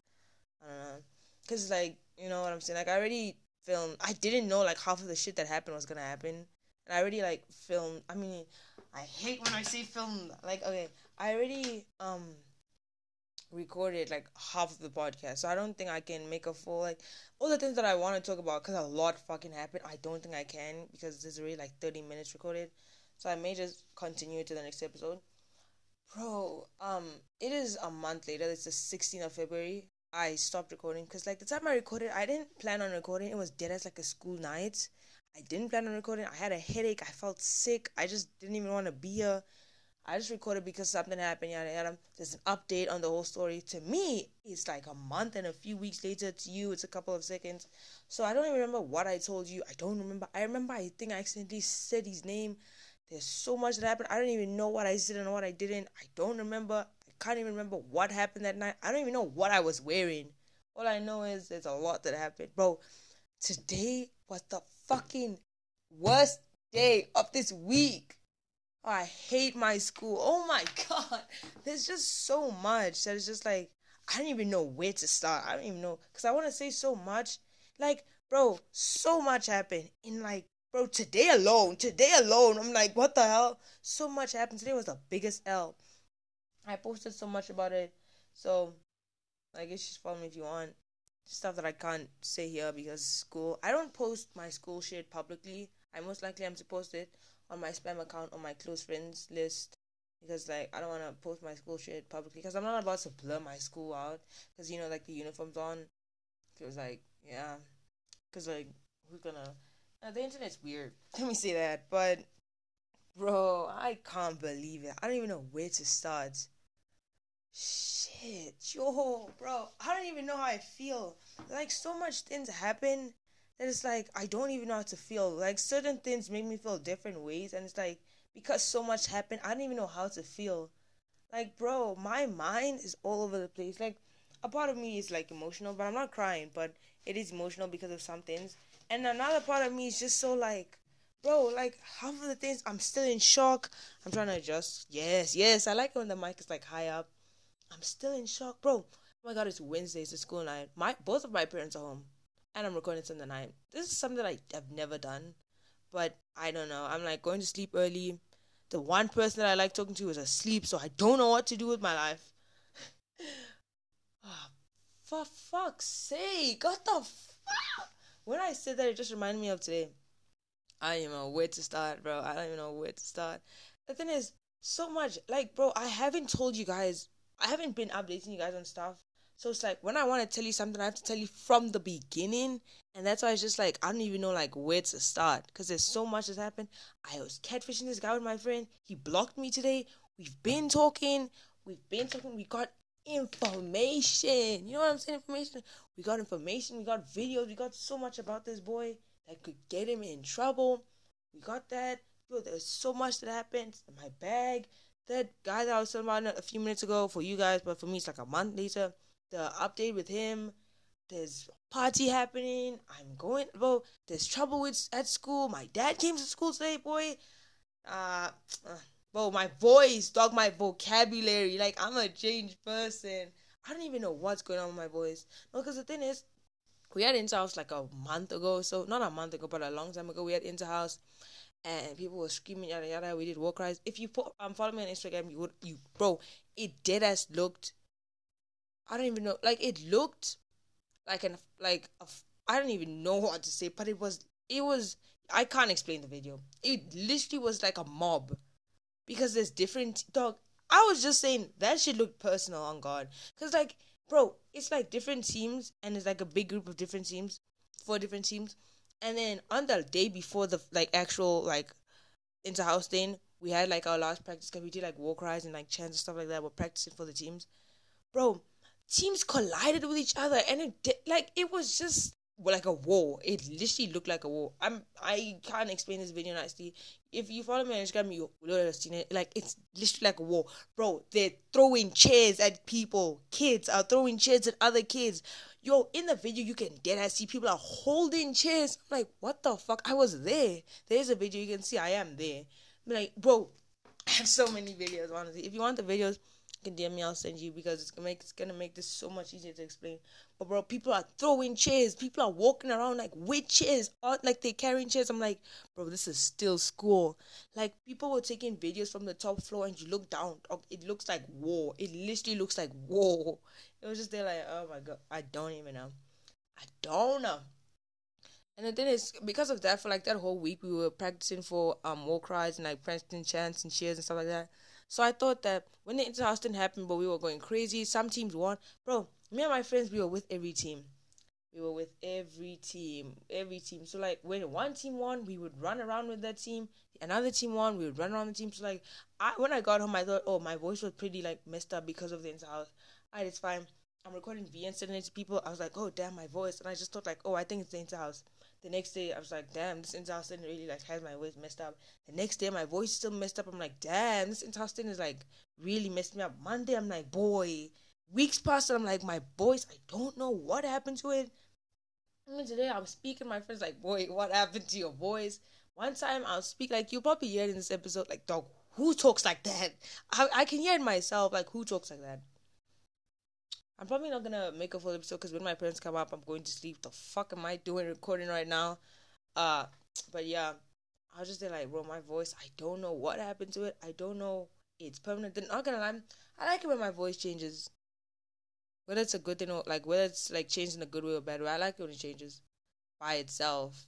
I don't know. Cause like you know what I'm saying. Like I already filmed. I didn't know like half of the shit that happened was gonna happen, and I already like filmed. I mean, I hate when I say film. Like okay, I already um recorded like half of the podcast, so I don't think I can make a full like all the things that I want to talk about because a lot fucking happened. I don't think I can because there's already like 30 minutes recorded, so I may just continue to the next episode. Bro, um, it is a month later. It's the 16th of February. I stopped recording because like the time I recorded, I didn't plan on recording. It was dead as like a school night. I didn't plan on recording. I had a headache. I felt sick. I just didn't even want to be here. I just recorded because something happened. Yada yada. There's an update on the whole story. To me, it's like a month and a few weeks later. To you, it's a couple of seconds. So I don't even remember what I told you. I don't remember. I remember I think I accidentally said his name. There's so much that happened. I don't even know what I said and what I didn't. I don't remember I can't even remember what happened that night. I don't even know what I was wearing. All I know is there's a lot that happened. Bro, today was the fucking worst day of this week. Oh, I hate my school. Oh my god. There's just so much that is just like I don't even know where to start. I don't even know cuz I want to say so much. Like, bro, so much happened in like bro, today alone, today alone, I'm like, what the hell? So much happened. Today was the biggest L. I posted so much about it, so I guess just follow me if you want. Stuff that I can't say here because school. I don't post my school shit publicly. I most likely am to post it on my spam account on my close friends list because like I don't want to post my school shit publicly because I'm not about to blur my school out because you know like the uniforms on. It was like yeah, because like who's gonna? Uh, the internet's weird. Let me say that, but bro, I can't believe it. I don't even know where to start. Shit, yo, bro, I don't even know how I feel. Like so much things happen that it's like I don't even know how to feel. Like certain things make me feel different ways, and it's like because so much happened, I don't even know how to feel. Like, bro, my mind is all over the place. Like, a part of me is like emotional, but I'm not crying, but it is emotional because of some things. And another part of me is just so like, bro, like half of the things I'm still in shock. I'm trying to adjust. Yes, yes, I like it when the mic is like high up. I'm still in shock, bro. Oh my god, it's Wednesday, it's a school night. My both of my parents are home, and I'm recording this in the night. This is something I have never done, but I don't know. I'm like going to sleep early the one person that I like talking to is asleep, so I don't know what to do with my life. oh, for fuck's sake, what the fuck? When I said that, it just reminded me of today. I don't know where to start, bro. I don't even know where to start. The thing is, so much, like, bro, I haven't told you guys, I haven't been updating you guys on stuff so it's like when I want to tell you something, I have to tell you from the beginning, and that's why it's just like I don't even know like where to start because there's so much that's happened. I was catfishing this guy with my friend. He blocked me today. We've been talking. We've been talking. We got information. You know what I'm saying? Information. We got information. We got videos. We got so much about this boy that could get him in trouble. We got that. Bro, there's so much that happened. My bag. That guy that I was talking about a few minutes ago for you guys, but for me it's like a month later the update with him. There's party happening. I'm going, bro. There's trouble with at school. My dad came to school today, boy. Uh, uh, bro, my voice, dog, my vocabulary. Like I'm a changed person. I don't even know what's going on with my voice. No, because the thing is, we had Interhouse like a month ago. So not a month ago, but a long time ago. We had Interhouse, and people were screaming yada yada. We did war cries. If you put um follow me on Instagram, you would you bro. It dead as looked I don't even know. Like it looked like an like I don't even know what to say, but it was it was I can't explain the video. It literally was like a mob because there's different dog. I was just saying that should look personal on God, cause like bro, it's like different teams and it's like a big group of different teams, four different teams, and then on the day before the like actual like inter-house thing, we had like our last practice because we did like war cries and like chants and stuff like that. We're practicing for the teams, bro teams collided with each other and it did, like it was just like a war. It literally looked like a war. I'm I can't explain this video nicely. If you follow me on Instagram, you would have seen it. Like it's literally like a war, bro. They're throwing chairs at people. Kids are throwing chairs at other kids. Yo, in the video, you can dead I see people are holding chairs. I'm like, what the fuck? I was there. There's a video you can see. I am there. I'm like, bro, I have so many videos. Honestly, if you want the videos can DM me, I'll send you because it's gonna make it's gonna make this so much easier to explain. But bro, people are throwing chairs, people are walking around like with chairs, like they're carrying chairs. I'm like, bro, this is still school. Like people were taking videos from the top floor and you look down, it looks like war. It literally looks like war. It was just there like, oh my god, I don't even know. I don't know. And the thing is, because of that, for like that whole week, we were practicing for um war cries and like practicing chants and cheers and stuff like that. So I thought that when the interhouse didn't happen, but we were going crazy, some teams won. Bro, me and my friends, we were with every team. We were with every team, every team. So like when one team won, we would run around with that team. Another team won, we would run around the team. So like I when I got home, I thought, oh, my voice was pretty like messed up because of the interhouse. Alright, it's fine. I'm recording V and sending it to people. I was like, oh damn, my voice, and I just thought like, oh, I think it's the interhouse. The next day, I was like, damn, this didn't really like has my voice messed up. The next day, my voice still messed up. I'm like, damn, this interhouse is like really messed me up. Monday, I'm like, boy. Weeks passed, and I'm like, my voice, I don't know what happened to it. I mean, today, I'm speaking my friends like, boy, what happened to your voice? One time, I'll speak like you probably hear in this episode, like, dog, who talks like that? I, I can hear it myself, like, who talks like that? I'm probably not gonna make a full episode because when my parents come up, I'm going to sleep. The fuck am I doing recording right now? Uh, but yeah, I was just there like, bro, my voice. I don't know what happened to it. I don't know. It's permanent. Then not gonna lie, I like it when my voice changes. Whether it's a good thing or like whether it's like changed in a good way or bad way, I like it when it changes by itself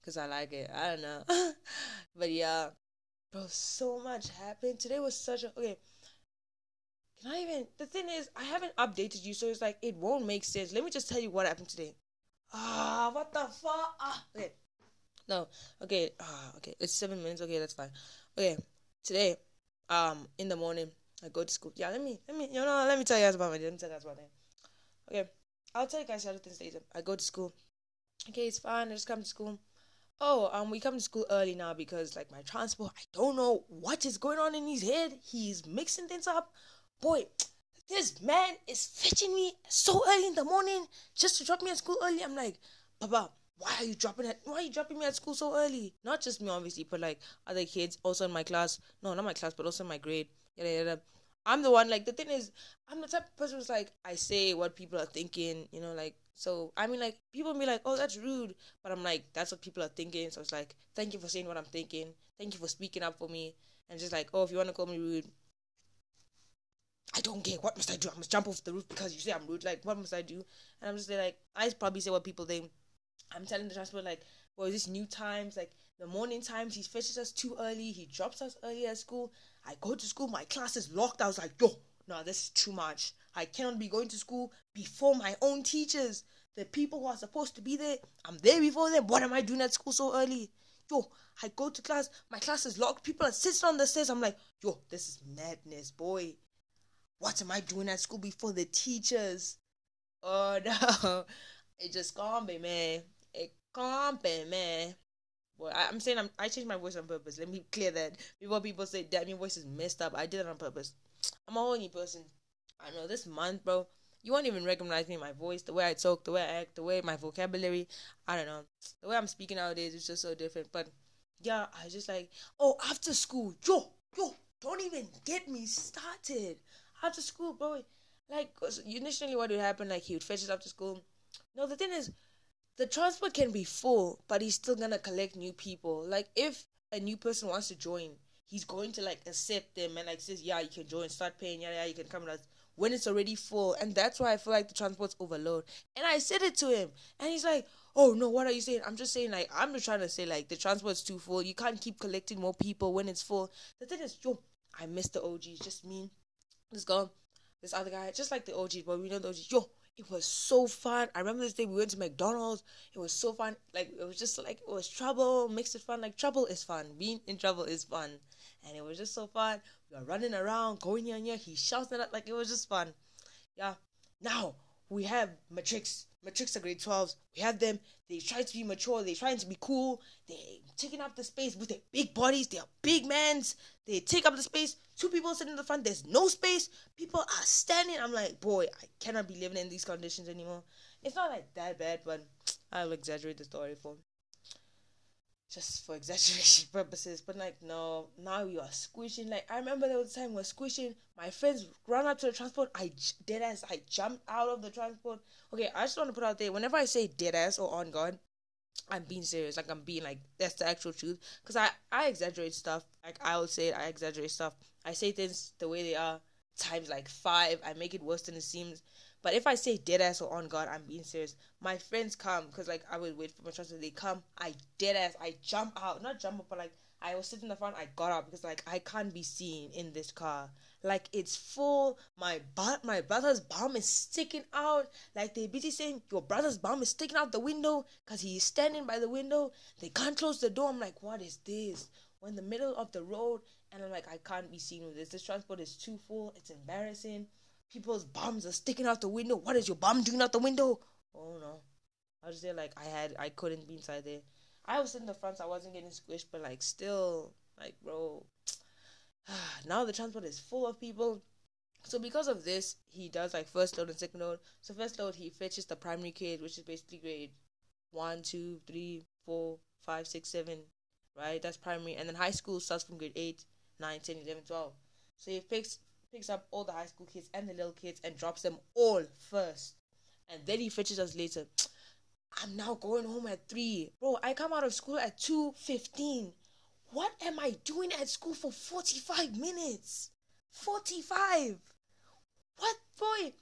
because I like it. I don't know, but yeah, bro, so much happened. Today was such a okay. Can I even? The thing is, I haven't updated you, so it's like it won't make sense. Let me just tell you what happened today. Ah, what the fuck? Ah, okay. No, okay. Ah, okay. It's seven minutes. Okay, that's fine. Okay, today, um, in the morning, I go to school. Yeah, let me, let me, you know, let me tell you guys about my day. Let me tell you guys about it. Okay, I'll tell you guys other things later. I go to school. Okay, it's fine. I just come to school. Oh, um, we come to school early now because like my transport. I don't know what is going on in his head. He's mixing things up. Boy, this man is fetching me so early in the morning just to drop me at school early. I'm like, Papa, why are you dropping it? Why are you dropping me at school so early? Not just me, obviously, but like other kids also in my class. No, not my class, but also in my grade. Yada yada. I'm the one. Like the thing is, I'm the type of person who's like I say what people are thinking. You know, like so. I mean, like people be like, "Oh, that's rude," but I'm like, that's what people are thinking. So it's like, thank you for saying what I'm thinking. Thank you for speaking up for me. And just like, oh, if you want to call me rude, I don't care. What must I do? I must jump off the roof because you say I'm rude. Like, what must I do? And I'm just like, I probably say what people think. I'm telling the transport like, well, this new times, like the morning times, he fetches us too early. He drops us early at school. I go to school, my class is locked. I was like, yo, no, this is too much. I cannot be going to school before my own teachers. The people who are supposed to be there, I'm there before them. What am I doing at school so early? Yo, I go to class, my class is locked. People are sitting on the stairs. I'm like, yo, this is madness, boy. What am I doing at school before the teachers? Oh no, it just can't be, man. It can't be, man. Well, I, am saying I'm, I changed my voice on purpose. Let me clear that before people say, "Damn, your voice is messed up." I did it on purpose. I'm a whole new person. I know this month, bro. You won't even recognize me, my voice, the way I talk, the way I act, the way my vocabulary. I don't know. The way I'm speaking nowadays is just so different. But yeah, I was just like, oh, after school, yo, yo, don't even get me started. After school, bro. Like, initially, what would happen? Like, he would fetch us after school. No, the thing is, the transport can be full, but he's still gonna collect new people. Like if a new person wants to join, he's going to like accept them and like says, Yeah, you can join, start paying, yeah, yeah, you can come with us when it's already full. And that's why I feel like the transport's overload. And I said it to him and he's like, Oh no, what are you saying? I'm just saying like I'm just trying to say like the transport's too full. You can't keep collecting more people when it's full. The thing is, yo, I miss the OGs, just me. Let's go. This other guy, just like the OGs, but we know the OGs. Yo, it was so fun. I remember this day we went to McDonald's. It was so fun. Like it was just like it was trouble makes it fun. Like trouble is fun. Being in trouble is fun, and it was just so fun. We were running around, going here and here. He shouted at like it was just fun. Yeah. Now we have matrics. Matrics are grade 12s. We have them. They try to be mature. They trying to be cool. They taking up the space with their big bodies. They are big mans. They take up the space. Two people sitting in the front. There's no space. People are standing. I'm like, boy, I cannot be living in these conditions anymore. It's not like that bad, but I'll exaggerate the story for just for exaggeration purposes. But like, no, now you are squishing. Like, I remember there was a time we squishing. My friends ran up to the transport. I dead ass. I jumped out of the transport. Okay, I just want to put out there. Whenever I say dead ass or on God, I'm being serious. Like I'm being like that's the actual truth. Cause I I exaggerate stuff. Like I will say it. I exaggerate stuff. I say things the way they are times like five. I make it worse than it seems. But if I say dead ass or on God, I'm being serious. My friends come because like I would wait for my transfer. They come. I dead ass. I jump out. Not jump up, but like I was sitting in the front. I got up because like I can't be seen in this car. Like it's full. My butt, my brother's bum is sticking out. Like they busy saying your brother's bum is sticking out the window because he's standing by the window. They can't close the door. I'm like, what is this? We're in the middle of the road, and I'm like, I can't be seen with this. This transport is too full. It's embarrassing. People's bums are sticking out the window. What is your bum doing out the window? Oh no. I was there like I had I couldn't be inside there. I was in the front, so I wasn't getting squished, but like still, like bro. now the transport is full of people. So because of this, he does like first load and second load. So first load he fetches the primary kids, which is basically grade one, two, three, four, five, six, seven, right? That's primary. And then high school starts from grade 8, 9, 10, 11, 12. So he picks picks up all the high school kids and the little kids and drops them all first. And then he fetches us later. I'm now going home at 3. Bro, I come out of school at 2.15. What am I doing at school for 45 minutes? 45! What, boy?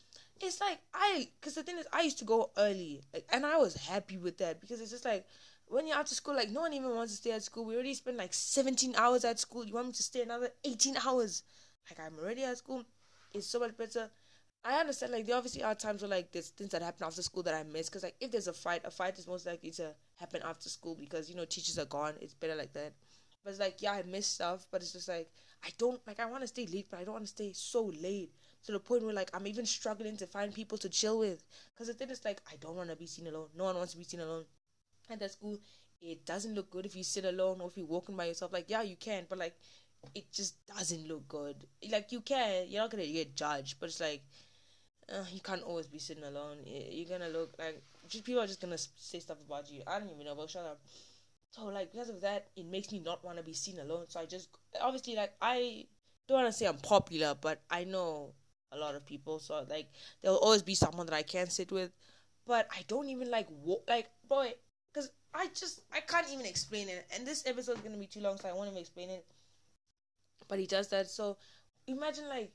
It's like, I, because the thing is, I used to go early. Like, and I was happy with that because it's just like, when you're after school, like no one even wants to stay at school. We already spent like 17 hours at school. You want me to stay another 18 hours? Like I'm already at school. It's so much better. I understand like there obviously are times where like there's things that happen after school that I miss because like if there's a fight, a fight is most likely to happen after school because you know teachers are gone. It's better like that. But it's like yeah, I miss stuff, but it's just like I don't like I want to stay late, but I don't want to stay so late to the point where like I'm even struggling to find people to chill with. Because the thing is like I don't want to be seen alone. No one wants to be seen alone. At school, it doesn't look good if you sit alone or if you're walking by yourself. Like yeah, you can, but like it just doesn't look good. Like you can, you're not gonna get judged, but it's like uh, you can't always be sitting alone. You're gonna look like just people are just gonna say stuff about you. I don't even know, but shut up. So like because of that, it makes me not want to be seen alone. So I just obviously like I don't want to say I'm popular, but I know a lot of people. So like there'll always be someone that I can sit with, but I don't even like walk like boy because I just I can't even explain it. And this episode is gonna be too long, so I won't even explain it. But he does that. So imagine like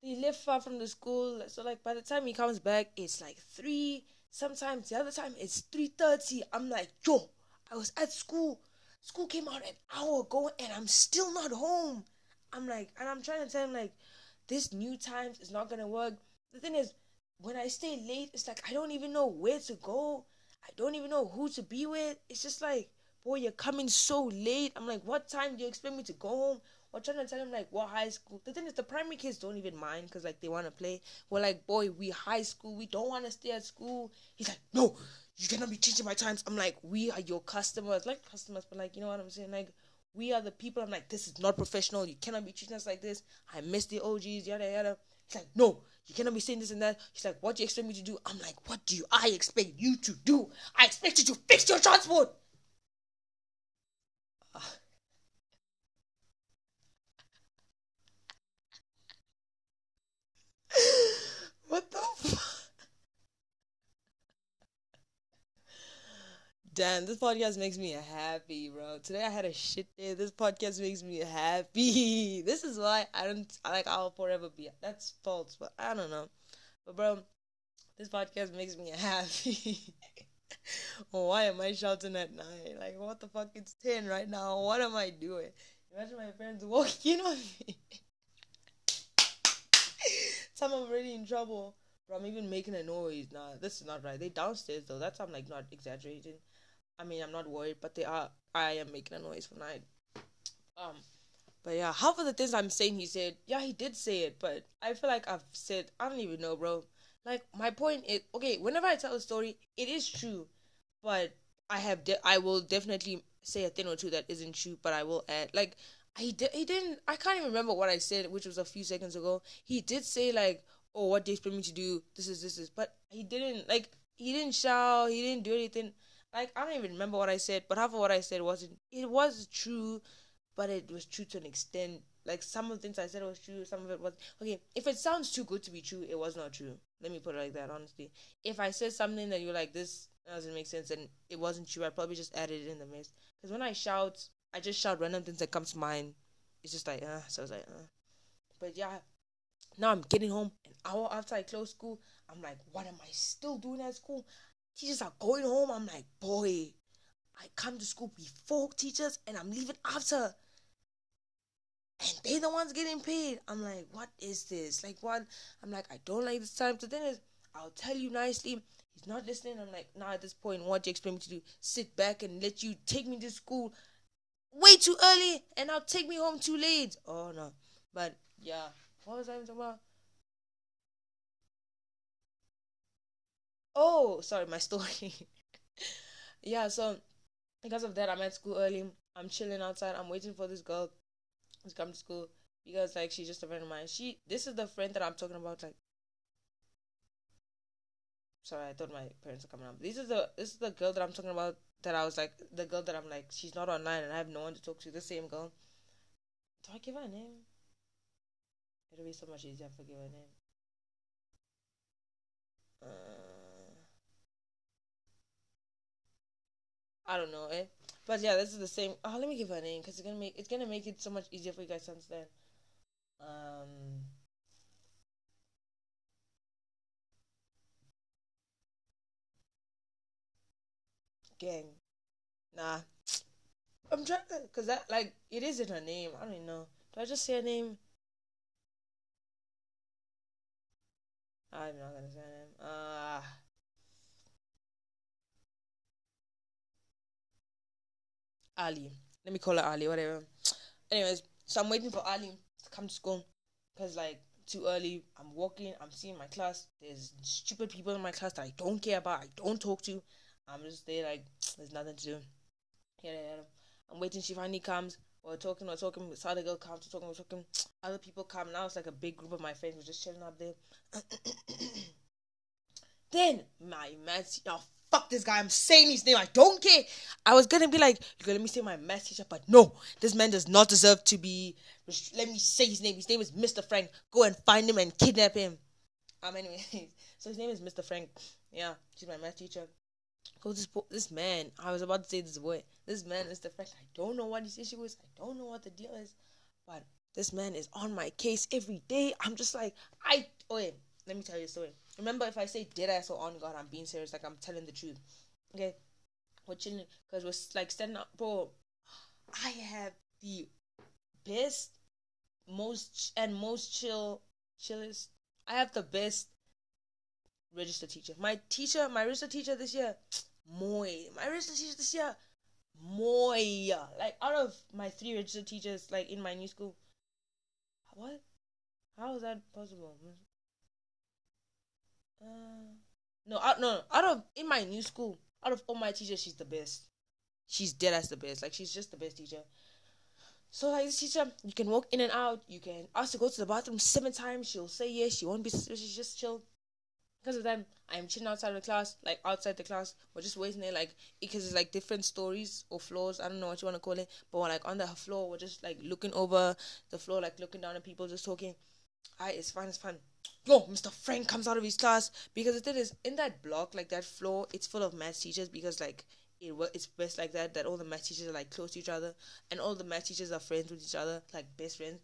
he live far from the school. So like by the time he comes back, it's like three. Sometimes the other time it's three thirty. I'm like, yo, I was at school. School came out an hour ago and I'm still not home. I'm like, and I'm trying to tell him like, this new times is not gonna work. The thing is, when I stay late, it's like I don't even know where to go. I don't even know who to be with. It's just like, boy, you're coming so late. I'm like, what time do you expect me to go home? We're trying to tell him like what high school. The thing is, the primary kids don't even mind because like they want to play. We're like, boy, we high school. We don't want to stay at school. He's like, no, you cannot be changing my times. I'm like, we are your customers, like customers, but like you know what I'm saying, like. We are the people. I'm like, this is not professional. You cannot be treating us like this. I miss the OGs, yada yada. He's like, no, you cannot be saying this and that. He's like, what do you expect me to do? I'm like, what do you, I expect you to do? I expect you to fix your transport. Ah. What the fuck? Damn, this podcast makes me happy, bro. Today I had a shit day. This podcast makes me happy. This is why I don't like I'll forever be. That's false, but I don't know. But bro, this podcast makes me happy. why am I shouting at night? Like what the fuck? It's ten right now. What am I doing? Imagine my parents walking on me. Some I'm already in trouble. Bro, I'm even making a noise. Nah, this is not right. They downstairs though. That's I'm like not exaggerating. I mean, I'm not worried, but they are. I am making a noise for night. Um, but yeah, half of the things I'm saying, he said, yeah, he did say it, but I feel like I've said, I don't even know, bro. Like my point is, okay, whenever I tell a story, it is true, but I have, de- I will definitely say a thing or two that isn't true, but I will add, like, he did, he didn't, I can't even remember what I said, which was a few seconds ago. He did say like, oh, what do you expect me to do? This is this is, but he didn't like, he didn't shout, he didn't do anything like I don't even remember what I said, but half of what I said wasn't. It was true, but it was true to an extent. Like some of the things I said was true, some of it was okay. If it sounds too good to be true, it was not true. Let me put it like that. Honestly, if I said something that you're like this doesn't make sense and it wasn't true, I probably just added it in the mix. Because when I shout, I just shout random things that come to mind. It's just like uh, so I was like uh. But yeah, now I'm getting home an hour after I close school. I'm like, what am I still doing at school? Teachers are going home. I'm like, boy, I come to school before teachers and I'm leaving after. And they're the ones getting paid. I'm like, what is this? Like, what? I'm like, I don't like this time. So then I'll tell you nicely. He's not listening. I'm like, nah, at this point, what do you expect me to do? Sit back and let you take me to school way too early and now take me home too late. Oh, no. But, yeah. What was I talking about? Oh, sorry, my story. yeah, so because of that, I'm at school early. I'm chilling outside. I'm waiting for this girl to come to school because like she's just a friend of mine. She this is the friend that I'm talking about. Like, sorry, I thought my parents are coming up. This is the this is the girl that I'm talking about. That I was like the girl that I'm like she's not online and I have no one to talk to. The same girl. Do I give her a name? It'll be so much easier if I give her a name. Uh, I don't know, eh? But yeah, this is the same. Oh, let me give her a name because it's gonna make it's gonna make it so much easier for you guys to understand. Um. Gang. Nah. I'm trying to, cause that like it is in her name. I don't even know. Do I just say her name? I'm not gonna say her name. Uh Ali. Let me call her Ali, whatever. Anyways, so I'm waiting for Ali to come to school because like too early. I'm walking. I'm seeing my class. There's stupid people in my class that I don't care about. I don't talk to. I'm just there like there's nothing to do. Yeah, yeah. I'm waiting. She finally comes. We're talking. We're talking. This other girl comes. We're talking. We're talking. Other people come. Now it's like a big group of my friends. We're just chilling up there. then my man, oh fuck this guy. I'm saying his name. I don't care. I was gonna be like, you're gonna let me say my math teacher, but no, this man does not deserve to be. Let me say his name. His name is Mr. Frank. Go and find him and kidnap him. Um, anyway, so his name is Mr. Frank. Yeah, she's my math teacher. Go this this man. I was about to say this boy. This man, is the Frank. I don't know what his issue is. I don't know what the deal is, but this man is on my case every day. I'm just like, I. Oh yeah, let me tell you a story. Remember, if I say dead ass or on God, I'm being serious. Like I'm telling the truth. Okay, we're chilling because we're like standing up, bro. I have the best, most and most chill, chillest. I have the best register teacher. My teacher, my register teacher this year, Moy. My register teacher this year, Moy. Like out of my three register teachers, like in my new school, what? How is that possible? Uh, no, out, no, out of in my new school, out of all my teachers, she's the best. She's dead as the best. Like she's just the best teacher. So like this teacher, you can walk in and out. You can ask to go to the bathroom seven times. She'll say yes. She won't be. She's just chill. Because of them, I'm chilling outside of the class, like outside the class. We're just waiting there, like because it's like different stories or floors. I don't know what you want to call it, but we're like on the floor. We're just like looking over the floor, like looking down at people, just talking. Alright, it's fine, it's fine yo, Mr. Frank comes out of his class because the thing is in that block, like that floor, it's full of math teachers because like it it's best like that that all the math teachers are like close to each other and all the math teachers are friends with each other, like best friends.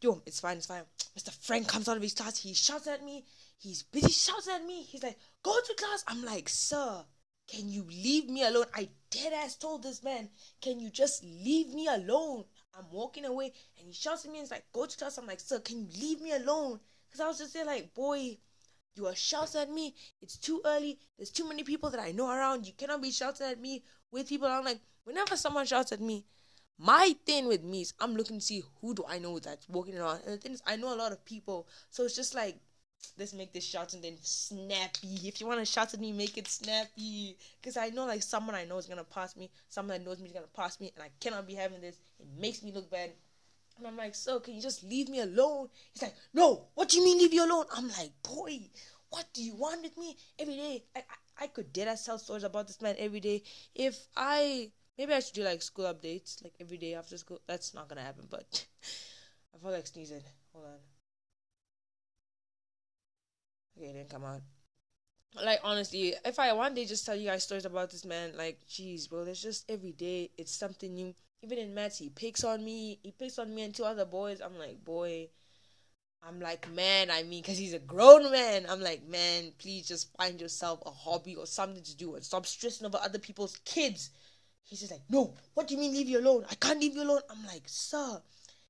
Yo, it's fine, it's fine. Mr. Frank comes out of his class, he shouts at me, he's busy shouting at me, he's like, go to class. I'm like, sir, can you leave me alone? I dead ass told this man, can you just leave me alone? I'm walking away and he shouts at me and he's like, go to class. I'm like, sir, can you leave me alone? Because I was just there like, boy, you are shouting at me. It's too early. There's too many people that I know around. You cannot be shouting at me with people. I'm like, whenever someone shouts at me, my thing with me is I'm looking to see who do I know that's walking around. And the thing is, I know a lot of people. So it's just like, let's make this shout and then snappy. If you want to shout at me, make it snappy. Because I know like someone I know is to pass me. Someone that knows me is to pass me. And I cannot be having this. It makes me look bad. And I'm like, so can you just leave me alone? He's like, no, what do you mean leave you alone? I'm like, boy, what do you want with me every day? I, I, I could dare I tell stories about this man every day. If I, maybe I should do like school updates, like every day after school. That's not gonna happen, but I feel like sneezing. Hold on. Okay, didn't come out. Like honestly, if I one day just tell you guys stories about this man, like, jeez, bro, there's just every day it's something new even in maths, he picks on me. He picks on me and two other boys. I'm like, boy. I'm like, man, I mean, because he's a grown man. I'm like, man, please just find yourself a hobby or something to do and stop stressing over other people's kids. He's just like, no, what do you mean leave you alone? I can't leave you alone. I'm like, sir.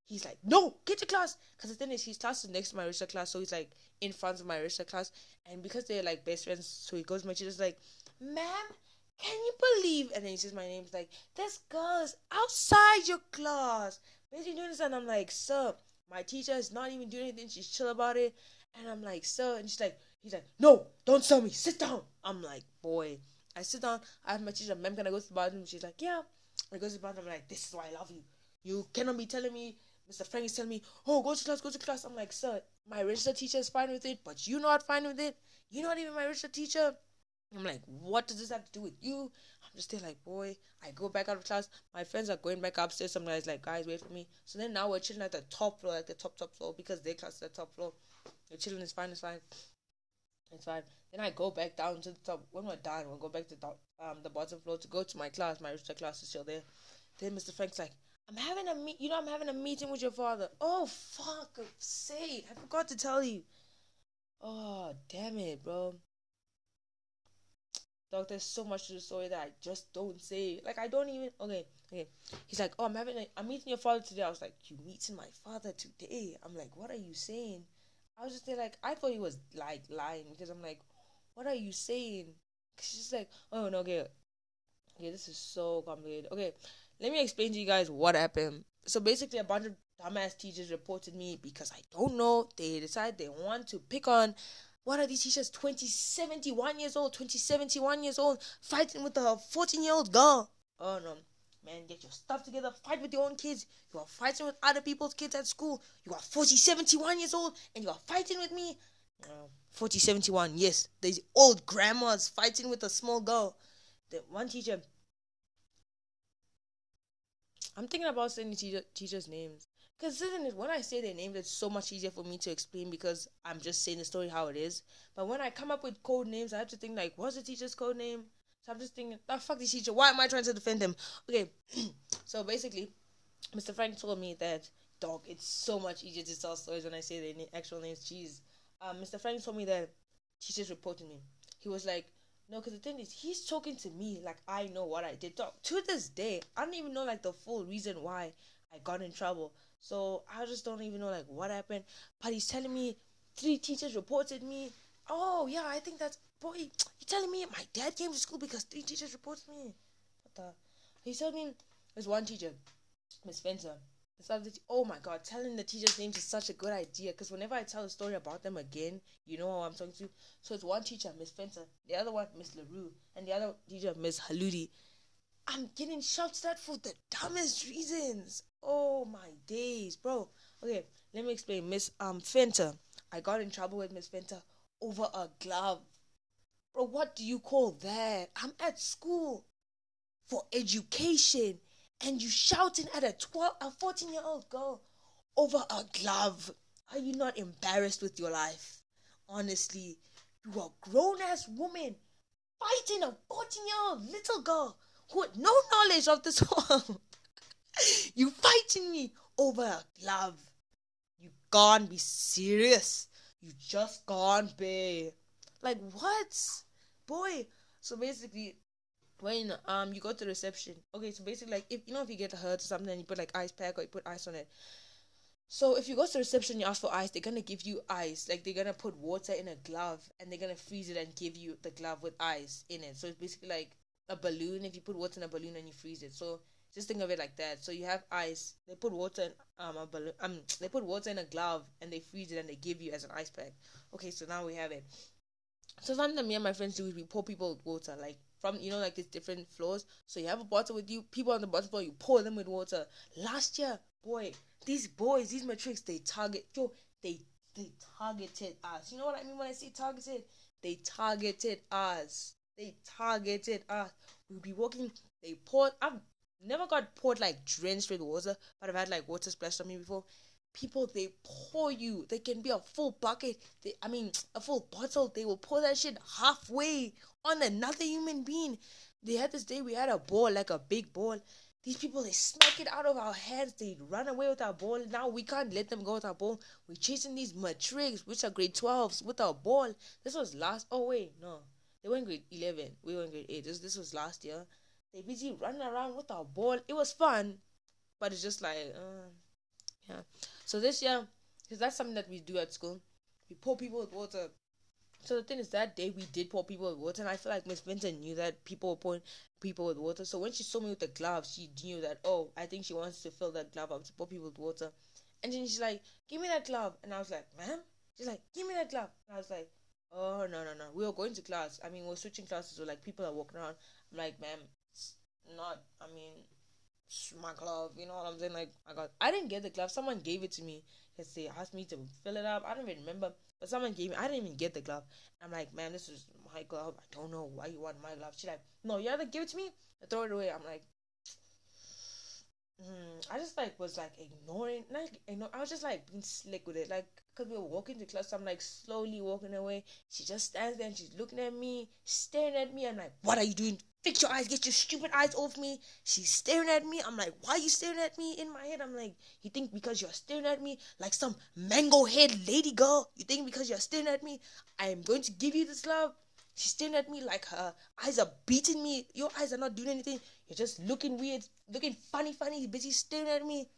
He's like, no, get to class. Because the thing is, his class is next to my register class. So he's like in front of my register class. And because they're like best friends, so he goes to my teacher's like, ma'am, can you believe? And then he says my name's like, this girl is outside your class. Basically doing this, and I'm like, sir, my teacher is not even doing anything. She's chill about it. And I'm like, sir, and she's like, he's like, no, don't tell me. Sit down. I'm like, boy. I sit down. I have my teacher. Ma'am, can I go to the bathroom? She's like, yeah. I go to the bathroom. I'm like, this is why I love you. You cannot be telling me. Mr. Frank is telling me, oh, go to class, go to class. I'm like, sir, my register teacher is fine with it, but you're not fine with it. You're not even my register teacher. I'm like, what does this have to do with you? I'm just there like, boy, I go back out of class. My friends are going back upstairs. Some guys like, guys, wait for me. So then now we're chilling at the top floor, like the top, top floor, because their class is the top floor. We're chilling, it's fine, it's fine. It's fine. Then I go back down to the top. When we're done, we'll go back to the, um, the bottom floor to go to my class. My register class is still there. Then Mr. Frank's like, I'm having a meet. You know, I'm having a meeting with your father. Oh fuck! Say, I forgot to tell you. Oh damn it, bro dog, there's so much to the story that I just don't say. Like I don't even okay, okay. He's like, Oh, I'm having a, I'm meeting your father today. I was like, You meeting my father today? I'm like, What are you saying? I was just like I thought he was like lying because I'm like, What are you saying? Cause She's like, Oh no, okay. Okay, this is so complicated. Okay, let me explain to you guys what happened. So basically a bunch of dumbass teachers reported me because I don't know. They decide they want to pick on what are these teachers? 20 71 years old 20 71 years old fighting with a 14 year old girl. Oh no. Man get your stuff together. Fight with your own kids. You are fighting with other people's kids at school. You are 40 71 years old and you are fighting with me. Uh, 40 71 yes. These old grandmas fighting with a small girl. The one teacher i'm thinking about saying the teacher, teachers names because isn't it when I say their names, it's so much easier for me to explain because I'm just saying the story how it is. But when I come up with code names, I have to think like, what's the teacher's code name? So I'm just thinking, oh fuck this teacher. Why am I trying to defend him? Okay, so basically, Mr. Frank told me that dog. It's so much easier to tell stories when I say their actual names. Jeez, um, Mr. Frank told me that teachers reported me. He was like, no, because the thing is, he's talking to me like I know what I did. Dog, to this day, I don't even know like the full reason why I got in trouble. So I just don't even know like what happened. But he's telling me three teachers reported me. Oh yeah, I think that's boy. You telling me my dad came to school because three teachers reported me? What the? He told me there's one teacher, Miss Spencer. Oh my god, telling the teachers' names is such a good idea because whenever I tell a story about them again, you know who I'm talking to. So it's one teacher, Miss Spencer, the other one, Miss LaRue, and the other teacher, Miss Haludi. I'm getting shouted at for the dumbest reasons. Oh my days, bro. Okay, let me explain. Miss um Fenter. I got in trouble with Miss Fenter over a glove. Bro, what do you call that? I'm at school for education and you shouting at a 12 a 14 year old girl over a glove. Are you not embarrassed with your life? Honestly, you are grown ass woman fighting a 14 year old little girl who had no knowledge of this world. you fighting me over a glove. You can't be serious. You just can't be. Like what? Boy. So basically, when um you go to reception, okay, so basically like if you know if you get hurt or something you put like ice pack or you put ice on it. So if you go to reception you ask for ice, they're gonna give you ice. Like they're gonna put water in a glove and they're gonna freeze it and give you the glove with ice in it. So it's basically like a balloon if you put water in a balloon and you freeze it. So just think of it like that. So you have ice. They put water in um a balloon. Um, they put water in a glove and they freeze it and they give you as an ice pack. Okay, so now we have it. So something that me and my friends do is we pour people with water, like from you know like these different floors. So you have a bottle with you. People on the bottom floor, you pour them with water. Last year, boy, these boys, these matrics, they target yo, they they targeted us. You know what I mean when I say targeted? They targeted us. They targeted us. We'll be walking. They poured. I've never got poured like drenched with water, but I've had like water splashed on me before. People they pour you. They can be a full bucket. They, I mean, a full bottle. They will pour that shit halfway on another human being. They had this day we had a ball like a big ball. These people they snuck it out of our hands. They run away with our ball. Now we can't let them go with our ball. We're chasing these matrics, which are grade twelves, with our ball. This was last. Oh wait, no, they were in grade eleven. We were in grade eight. This this was last year they busy running around with our ball. It was fun, but it's just like, uh, yeah. So this year, because that's something that we do at school, we pour people with water. So the thing is, that day we did pour people with water, and I feel like Miss Vincent knew that people were pouring people with water. So when she saw me with the glove, she knew that oh, I think she wants to fill that glove up to pour people with water. And then she's like, "Give me that glove," and I was like, "Ma'am," she's like, "Give me that glove," and I was like, "Oh no no no, we were going to class. I mean, we're switching classes, so like people are walking around. I'm like, ma'am, not I mean my glove, you know what I'm saying? Like I got I didn't get the glove, someone gave it to me because they asked me to fill it up. I don't even remember. But someone gave me I didn't even get the glove. I'm like, man, this is my glove. I don't know why you want my glove. She's like, No, you either give it to me or throw it away. I'm like mm, I just like was like ignoring like you know, I was just like being slick with it. Like because we were walking to class, I'm like slowly walking away. She just stands there and she's looking at me, staring at me. I'm like, what are you doing? Fix your eyes, get your stupid eyes off me. She's staring at me. I'm like, why are you staring at me? In my head, I'm like, you think because you're staring at me like some mango head lady girl, you think because you're staring at me, I am going to give you this love? She's staring at me like her eyes are beating me. Your eyes are not doing anything. You're just looking weird, looking funny, funny, busy staring at me.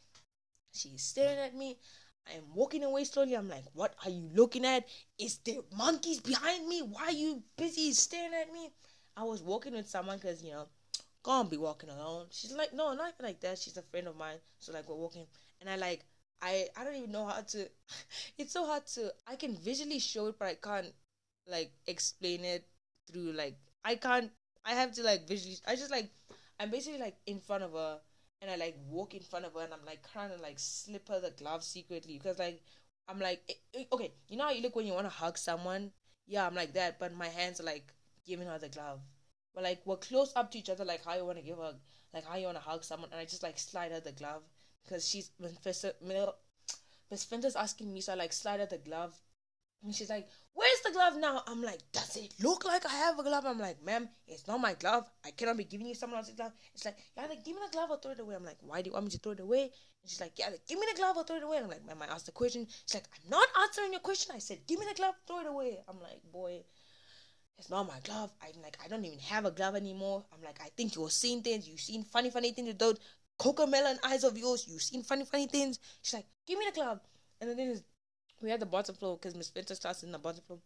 She's staring at me. I am walking away slowly. I'm like, what are you looking at? Is there monkeys behind me? Why are you busy staring at me? I was walking with someone because, you know, can't be walking alone. She's like, no, not even like that. She's a friend of mine. So like we're walking. And I like I I don't even know how to it's so hard to I can visually show it but I can't like explain it through like I can't I have to like visually I just like I'm basically like in front of her and I like walk in front of her and I'm like trying to like slip her the glove secretly because like I'm like eh, eh, okay, you know how you look when you want to hug someone? Yeah, I'm like that, but my hands are like giving her the glove. But like we're close up to each other, like how you want to give her, like how you want to hug someone, and I just like slide her the glove because she's Miss Finta's asking me, so I like slide her the glove, and she's like, Where's the glove now? I'm like, Does it look like I have a glove? I'm like, Ma'am, it's not my glove. I cannot be giving you someone else's glove. It's like, Yeah, like, give me the glove or throw it away. I'm like, Why do you want me to throw it away? And she's like, Yeah, like, give me the glove or throw it away. I'm like, Ma'am, I asked the question. She's like, I'm not answering your question. I said, Give me the glove, throw it away. I'm like, Boy, it's not my glove. I'm like, I don't even have a glove anymore. I'm like, I think you're seeing things. You've seen funny, funny things with those Cocomelon eyes of yours. You've seen funny, funny things. She's like, Give me the glove. And the thing is, we had the bottom floor because Miss Finta's class in the bottom floor.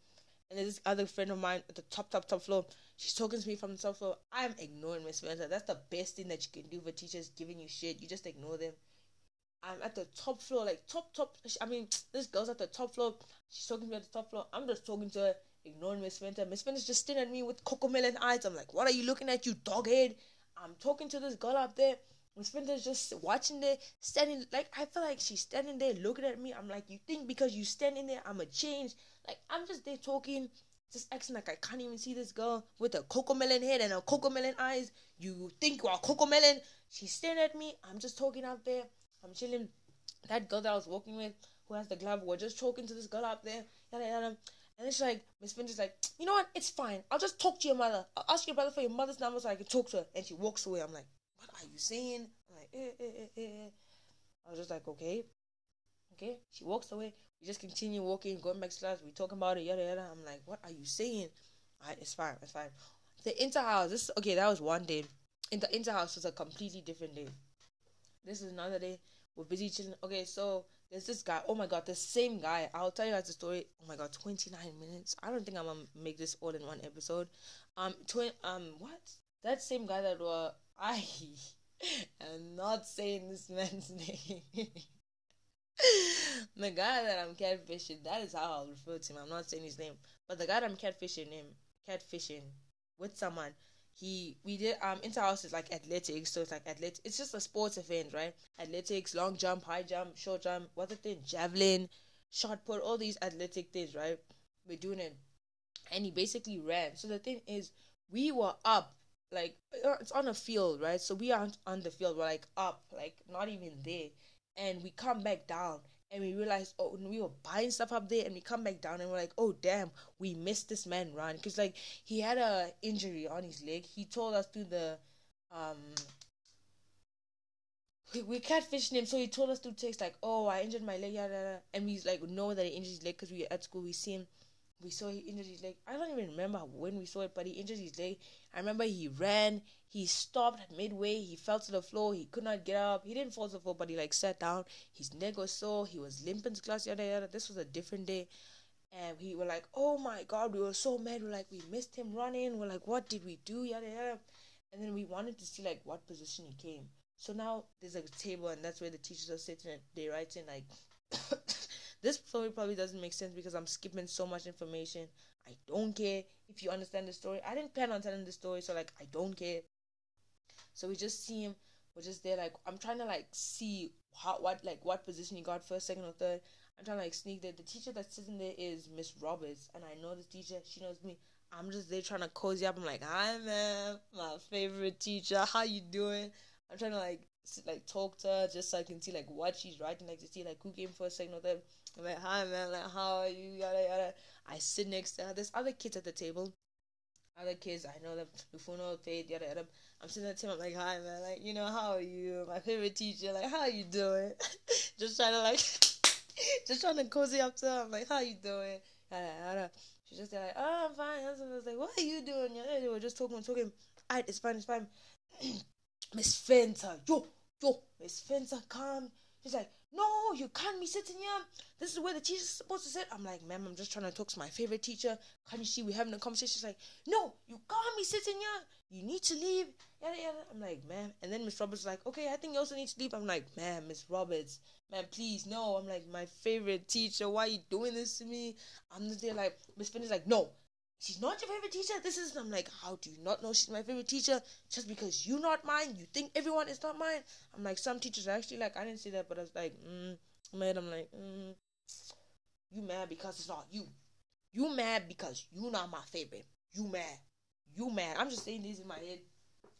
And there's this other friend of mine at the top, top, top floor. She's talking to me from the top floor. I'm ignoring Miss Finta. That's the best thing that you can do for teachers giving you shit. You just ignore them. I'm at the top floor, like top, top. I mean, this girl's at the top floor. She's talking to me at the top floor. I'm just talking to her, ignoring Miss Finta. Miss Finta's just staring at me with Cocomelon eyes. I'm like, what are you looking at, you doghead? I'm talking to this girl up there. Miss Finta's just watching there, standing like I feel like she's standing there looking at me. I'm like, you think because you standing there, I'ma change? Like I'm just there talking, just acting like I can't even see this girl with a Cocomelon head and a Cocomelon eyes. You think you are Cocomelon? She's staring at me. I'm just talking out there. I'm chilling. That girl that I was walking with, who has the glove, we're just talking to this girl out there. Yada yada. And she's like, Miss Finta's like, you know what? It's fine. I'll just talk to your mother. I'll ask your brother for your mother's number so I can talk to her. And she walks away. I'm like, what are you saying? I'm like, eh, eh, eh, eh. eh. I was just like, okay. Okay. She walks away. We just continue walking, going back to class. We talking about it, yada yada. I'm like, what are you saying? Alright, it's fine, it's fine. The interhouse, this okay, that was one day. In the interhouse was a completely different day. This is another day. We're busy chilling. Okay, so there's this guy. Oh my god, the same guy. I'll tell you guys the story. Oh my god, 29 minutes. I don't think I'm gonna make this all in one episode. Um, twin. Um, what? That same guy that were I am not saying this man's name. the guy that I'm catfishing, that is how I'll refer to him. I'm not saying his name. But the guy that I'm catfishing him catfishing with someone, he we did um interhouse is like athletics, so it's like athletic it's just a sports event, right? Athletics, long jump, high jump, short jump, what's the thing, javelin, shot put, all these athletic things, right? We're doing it. And he basically ran. So the thing is we were up like uh, it's on a field, right? So we aren't on the field. We're like up, like not even there. And we come back down and we realized oh, we were buying stuff up there, and we come back down and we're like, oh damn, we missed this man run because like he had a injury on his leg. He told us through the um. We, catfished him, so he told us through text like, "Oh, I injured my leg, yada, yada. and we like know that he injured his leg because we at school. We see him we saw he injured his leg. I don't even remember when we saw it, but he injured his leg. I remember he ran, he stopped midway, he fell to the floor, he could not get up. He didn't fall to the floor, but he like sat down. His neck was sore, he was limping to class, yada yada. This was a different day. And we were like, oh my god, we were so mad. We're like, we missed him running. We're like, what did we do? Yada yada. And then we wanted to see like what position he came. So now there's a table, and that's where the teachers are sitting. And they write in like this story probably doesn't make sense because I'm skipping so much information. I don't care if you understand the story. I didn't plan on telling the story, so like I don't care. So we just see him. We're just there, like I'm trying to like see how what like what position he got first, second, or third. I'm trying to like sneak there. The teacher that's sitting there is Miss Roberts, and I know the teacher. She knows me. I'm just there trying to cozy up. I'm like, hi, man, my favorite teacher. How you doing? I'm trying to like sit, like talk to her just so I can see like what she's writing, like to see like who came first, second, or third. I'm like, hi man, like how are you? Yada yada. I sit next to her. There's other kids at the table. Other kids, I know them, Lufuno, Faith, yada yada. I'm sitting at the table, I'm like, hi man, like, you know, how are you? My favorite teacher, like, how are you doing? just trying to like just trying to cozy up to her. I'm like, how are you doing? Yada yada. She's just like, oh, I'm fine. I was like, what are you doing? Yeah, they were just talking, talking. Alright, it's fine, it's fine. Miss Fenton, yo, yo, Miss Fenton, come. She's like, no, you can't be sitting here. This is where the teacher's supposed to sit. I'm like, ma'am, I'm just trying to talk to my favorite teacher. Can't you see we're having a conversation? She's like, no, you can't be sitting here. You need to leave. Yada yada. I'm like, ma'am. And then Miss Roberts is like, okay, I think you also need to leave. I'm like, ma'am, Miss Roberts, ma'am, please, no. I'm like, my favorite teacher. Why are you doing this to me? I'm just there like, Miss Finn is like, no, she's not your favorite teacher. This is I'm like, how do you not know she's my favorite teacher? Just because you're not mine, you think everyone is not mine. I'm like, some teachers are actually like, I didn't say that, but I was like, mm, mad. I'm like, mm, you mad because it's not you. You mad because you not my favorite. You mad. You mad. I'm just saying this in my head.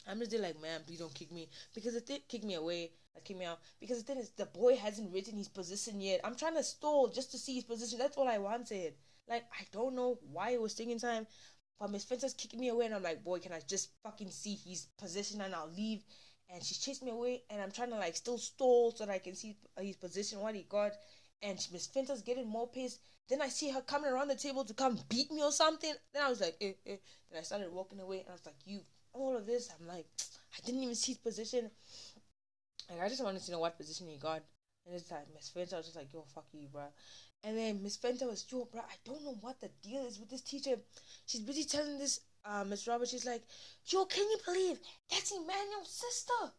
I'm just like, man, please don't kick me. Because the thing kick me away, like kick me out. Because the thing is the boy hasn't written his position yet. I'm trying to stall just to see his position. That's all I wanted. Like, I don't know why it was taking time. But Miss Fencer's kicking me away and I'm like, boy, can I just fucking see his position and I'll leave. And she's chasing me away and I'm trying to like still stall so that I can see his position, what he got. And Miss Fencer's getting more pissed. Then I see her coming around the table to come beat me or something. Then I was like, eh, eh. Then I started walking away and I was like, you, all of this. I'm like, I didn't even see his position. Like, I just wanted to know what position he got. And it's like, Miss Fencer was just like, yo, fuck you, bro. And then Miss Fencer was, yo, bro, I don't know what the deal is with this teacher. She's busy telling this uh, Miss Roberts, she's like, yo, can you believe that's Emmanuel's sister?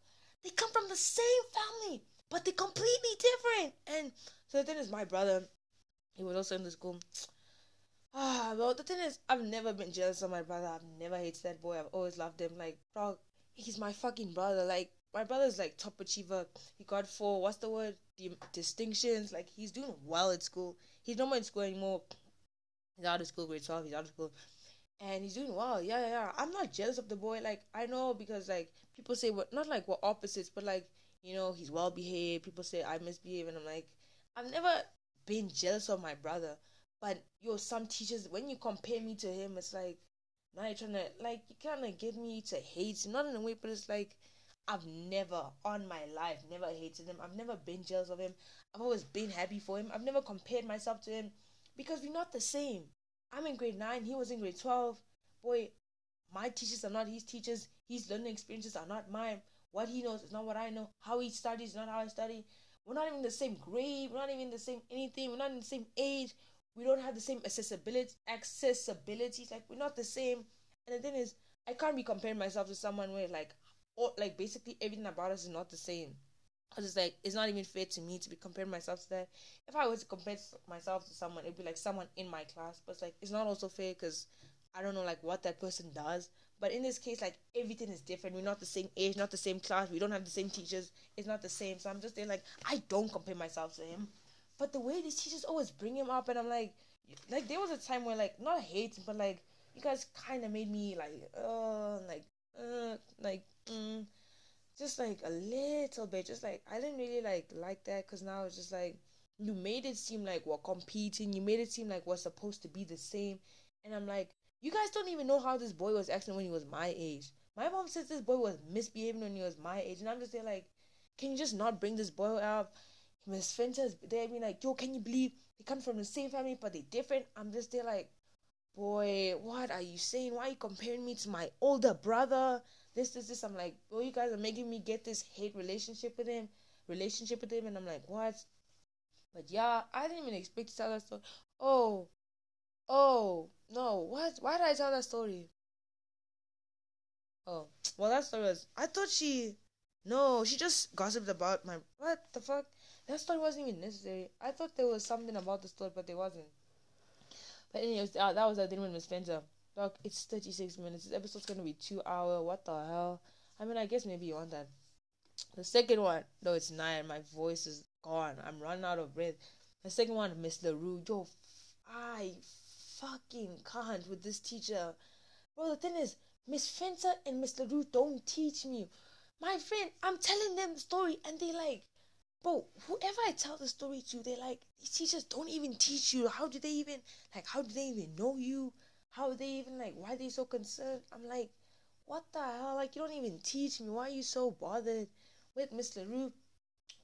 They come from the same family, but they're completely different. And so the thing is, my brother, he was also in the school. Ah, well, the thing is, I've never been jealous of my brother. I've never hated that boy. I've always loved him. Like, bro, he's my fucking brother. Like, my brother's like top achiever. He got four, what's the word? Distinctions. Like, he's doing well at school. He's no more in school anymore. He's out of school, grade 12. He's out of school. And he's doing well. Yeah, yeah, yeah. I'm not jealous of the boy. Like, I know because, like, people say, what, not like we're opposites, but like, you know, he's well behaved. People say I misbehave. And I'm like, I've never been jealous of my brother. But yo, some teachers, when you compare me to him, it's like now you're trying to like you kind of get me to hate. Not in a way, but it's like I've never on my life never hated him. I've never been jealous of him. I've always been happy for him. I've never compared myself to him because we're not the same. I'm in grade nine. He was in grade twelve. Boy, my teachers are not his teachers. His learning experiences are not mine. What he knows is not what I know. How he studies is not how I study. We're not even the same grade. We're not even the same anything. We're not in the same age we don't have the same accessibility accessibility like we're not the same and the thing is i can't be comparing myself to someone where like or like basically everything about us is not the same. Because it's like it's not even fair to me to be comparing myself to that. If i was to compare myself to someone it'd be like someone in my class. But it's like it's not also fair because i don't know like what that person does. But in this case like everything is different. We're not the same age not the same class. We don't have the same teachers. It's not the same. So i'm just there like i don't compare myself to him. But the way these teachers always bring him up, and I'm like, like there was a time where like not hate, but like you guys kind of made me like, uh, like, uh, like, mm, just like a little bit, just like I didn't really like like that because now it's just like you made it seem like we're competing, you made it seem like we're supposed to be the same, and I'm like, you guys don't even know how this boy was acting when he was my age. My mom says this boy was misbehaving when he was my age, and I'm just there like, can you just not bring this boy up? Miss Fencer's there being like, yo, can you believe they come from the same family but they're different? I'm just there like, boy, what are you saying? Why are you comparing me to my older brother? This, this, this. I'm like, bro, you guys are making me get this hate relationship with him, relationship with him, and I'm like, what? But yeah, I didn't even expect to tell that story. Oh, oh, no, what? Why did I tell that story? Oh, well, that story was. I thought she. No, she just gossiped about my. What the fuck? That story wasn't even necessary. I thought there was something about the story, but there wasn't. But anyways, uh, that was the thing with Spencer. Look, it's 36 minutes. This episode's gonna be two hour. What the hell? I mean, I guess maybe you want that. The second one, no, it's nine. My voice is gone. I'm running out of breath. The second one, Miss LaRue. Yo, I fucking can't with this teacher. Bro, the thing is, Miss Fencer and Miss LaRue don't teach me. My friend, I'm telling them the story and they like, bro, whoever I tell the story to, they're like, these teachers don't even teach you. How do they even, like, how do they even know you? How are they even, like, why are they so concerned? I'm like, what the hell? Like, you don't even teach me. Why are you so bothered? With Miss LaRue,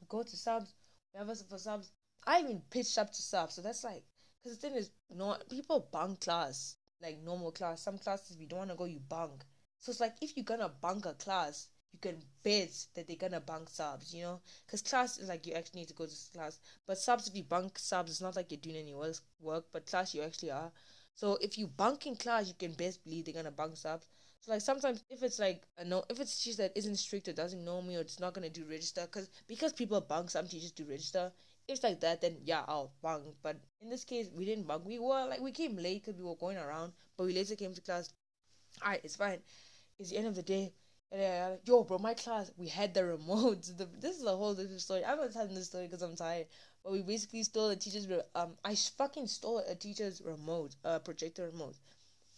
go to subs, we have us for subs. I even pitched up to subs, so that's like, Because the thing is, no people bunk class like normal class. Some classes we don't want to go, you bunk. So it's like if you're gonna bunk a class, you can bet that they're gonna bunk subs, you know? Because class is like you actually need to go to class. But subs, if you bunk subs, it's not like you're doing any work, but class you actually are. So if you bunk in class, you can best believe they're gonna bunk subs. So like sometimes if it's like a no, if it's teacher that isn't strict or doesn't know me or it's not gonna do register, because because people bunk, some teachers do register. If it's like that, then yeah, I'll bunk. But in this case, we didn't bunk. We were like we came late because we were going around, but we later came to class. Alright, it's fine. It's the end of the day. Yeah, uh, yo, bro, my class, we had the remotes. The, this is a whole different story. I'm not telling this story because I'm tired. But we basically stole a teacher's um. I fucking stole a teacher's remote, uh, projector remote,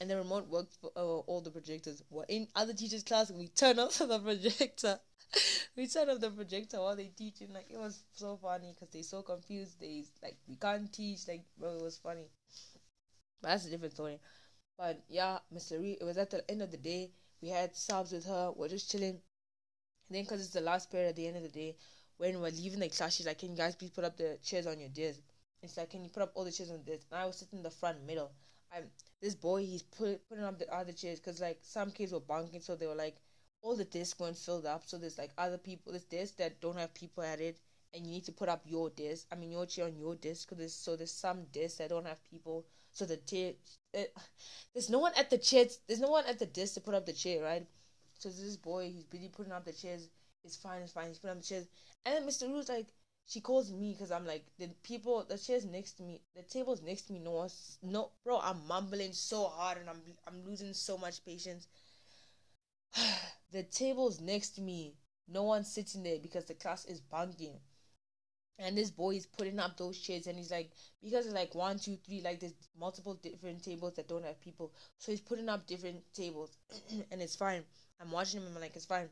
and the remote worked for uh, all the projectors. What in other teachers' class, we turn off the projector. we turn off the projector while they teaching. Like it was so funny because they so confused. They like we can't teach. Like bro, it was funny. But that's a different story. But yeah, Miss it was at the end of the day. We had subs with her. We're just chilling. And then, because it's the last period at the end of the day, when we're leaving the class, she's like, Can you guys please put up the chairs on your desk? It's like, Can you put up all the chairs on desk? And I was sitting in the front middle. I'm this boy, he's put, putting up the other chairs because, like, some kids were bunking, so they were like, all the desks weren't filled up. So there's like other people, there's desks that don't have people at it, and you need to put up your desk. I mean, your chair on your desk. Cause there's, so there's some desks that don't have people. So the chair, uh, there's no one at the chairs. There's no one at the desk to put up the chair, right? So this boy, he's busy putting up the chairs. It's fine, it's fine. He's putting up the chairs. And then Mr. Ru's like, she calls me because I'm like, the people, the chairs next to me, the tables next to me, no no, bro, I'm mumbling so hard and I'm, I'm losing so much patience. the tables next to me, no one's sitting there because the class is bunking and this boy is putting up those chairs and he's like because it's like one two three like there's multiple different tables that don't have people so he's putting up different tables and it's fine i'm watching him and i'm like it's fine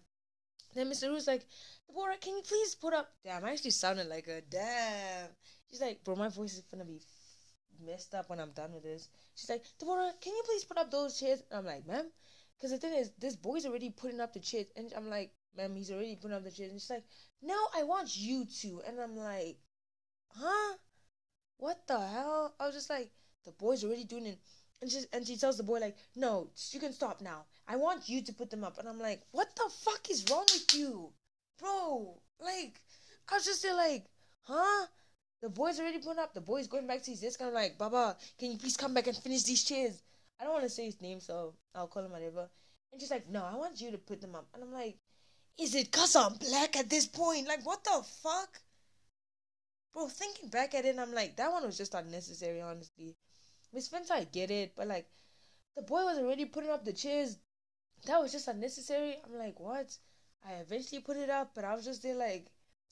then mr ru's like deborah can you please put up damn i actually sounded like a damn she's like bro my voice is gonna be messed up when i'm done with this she's like deborah can you please put up those chairs and i'm like ma'am because the thing is this boy's already putting up the chairs and i'm like ma'am he's already putting up the chairs and she's like no, I want you to. And I'm like, huh? What the hell? I was just like, the boy's already doing it. And she, and she tells the boy, like, no, you can stop now. I want you to put them up. And I'm like, what the fuck is wrong with you? Bro, like, I was just there like, huh? The boy's already put up. The boy's going back to his desk. And I'm like, Baba, can you please come back and finish these chairs? I don't want to say his name, so I'll call him whatever. And she's like, no, I want you to put them up. And I'm like, is it because I'm black at this point? Like, what the fuck? Bro, thinking back at it, I'm like, that one was just unnecessary, honestly. Miss Spencer, I get it, but like, the boy was already putting up the chairs. That was just unnecessary. I'm like, what? I eventually put it up, but I was just there like,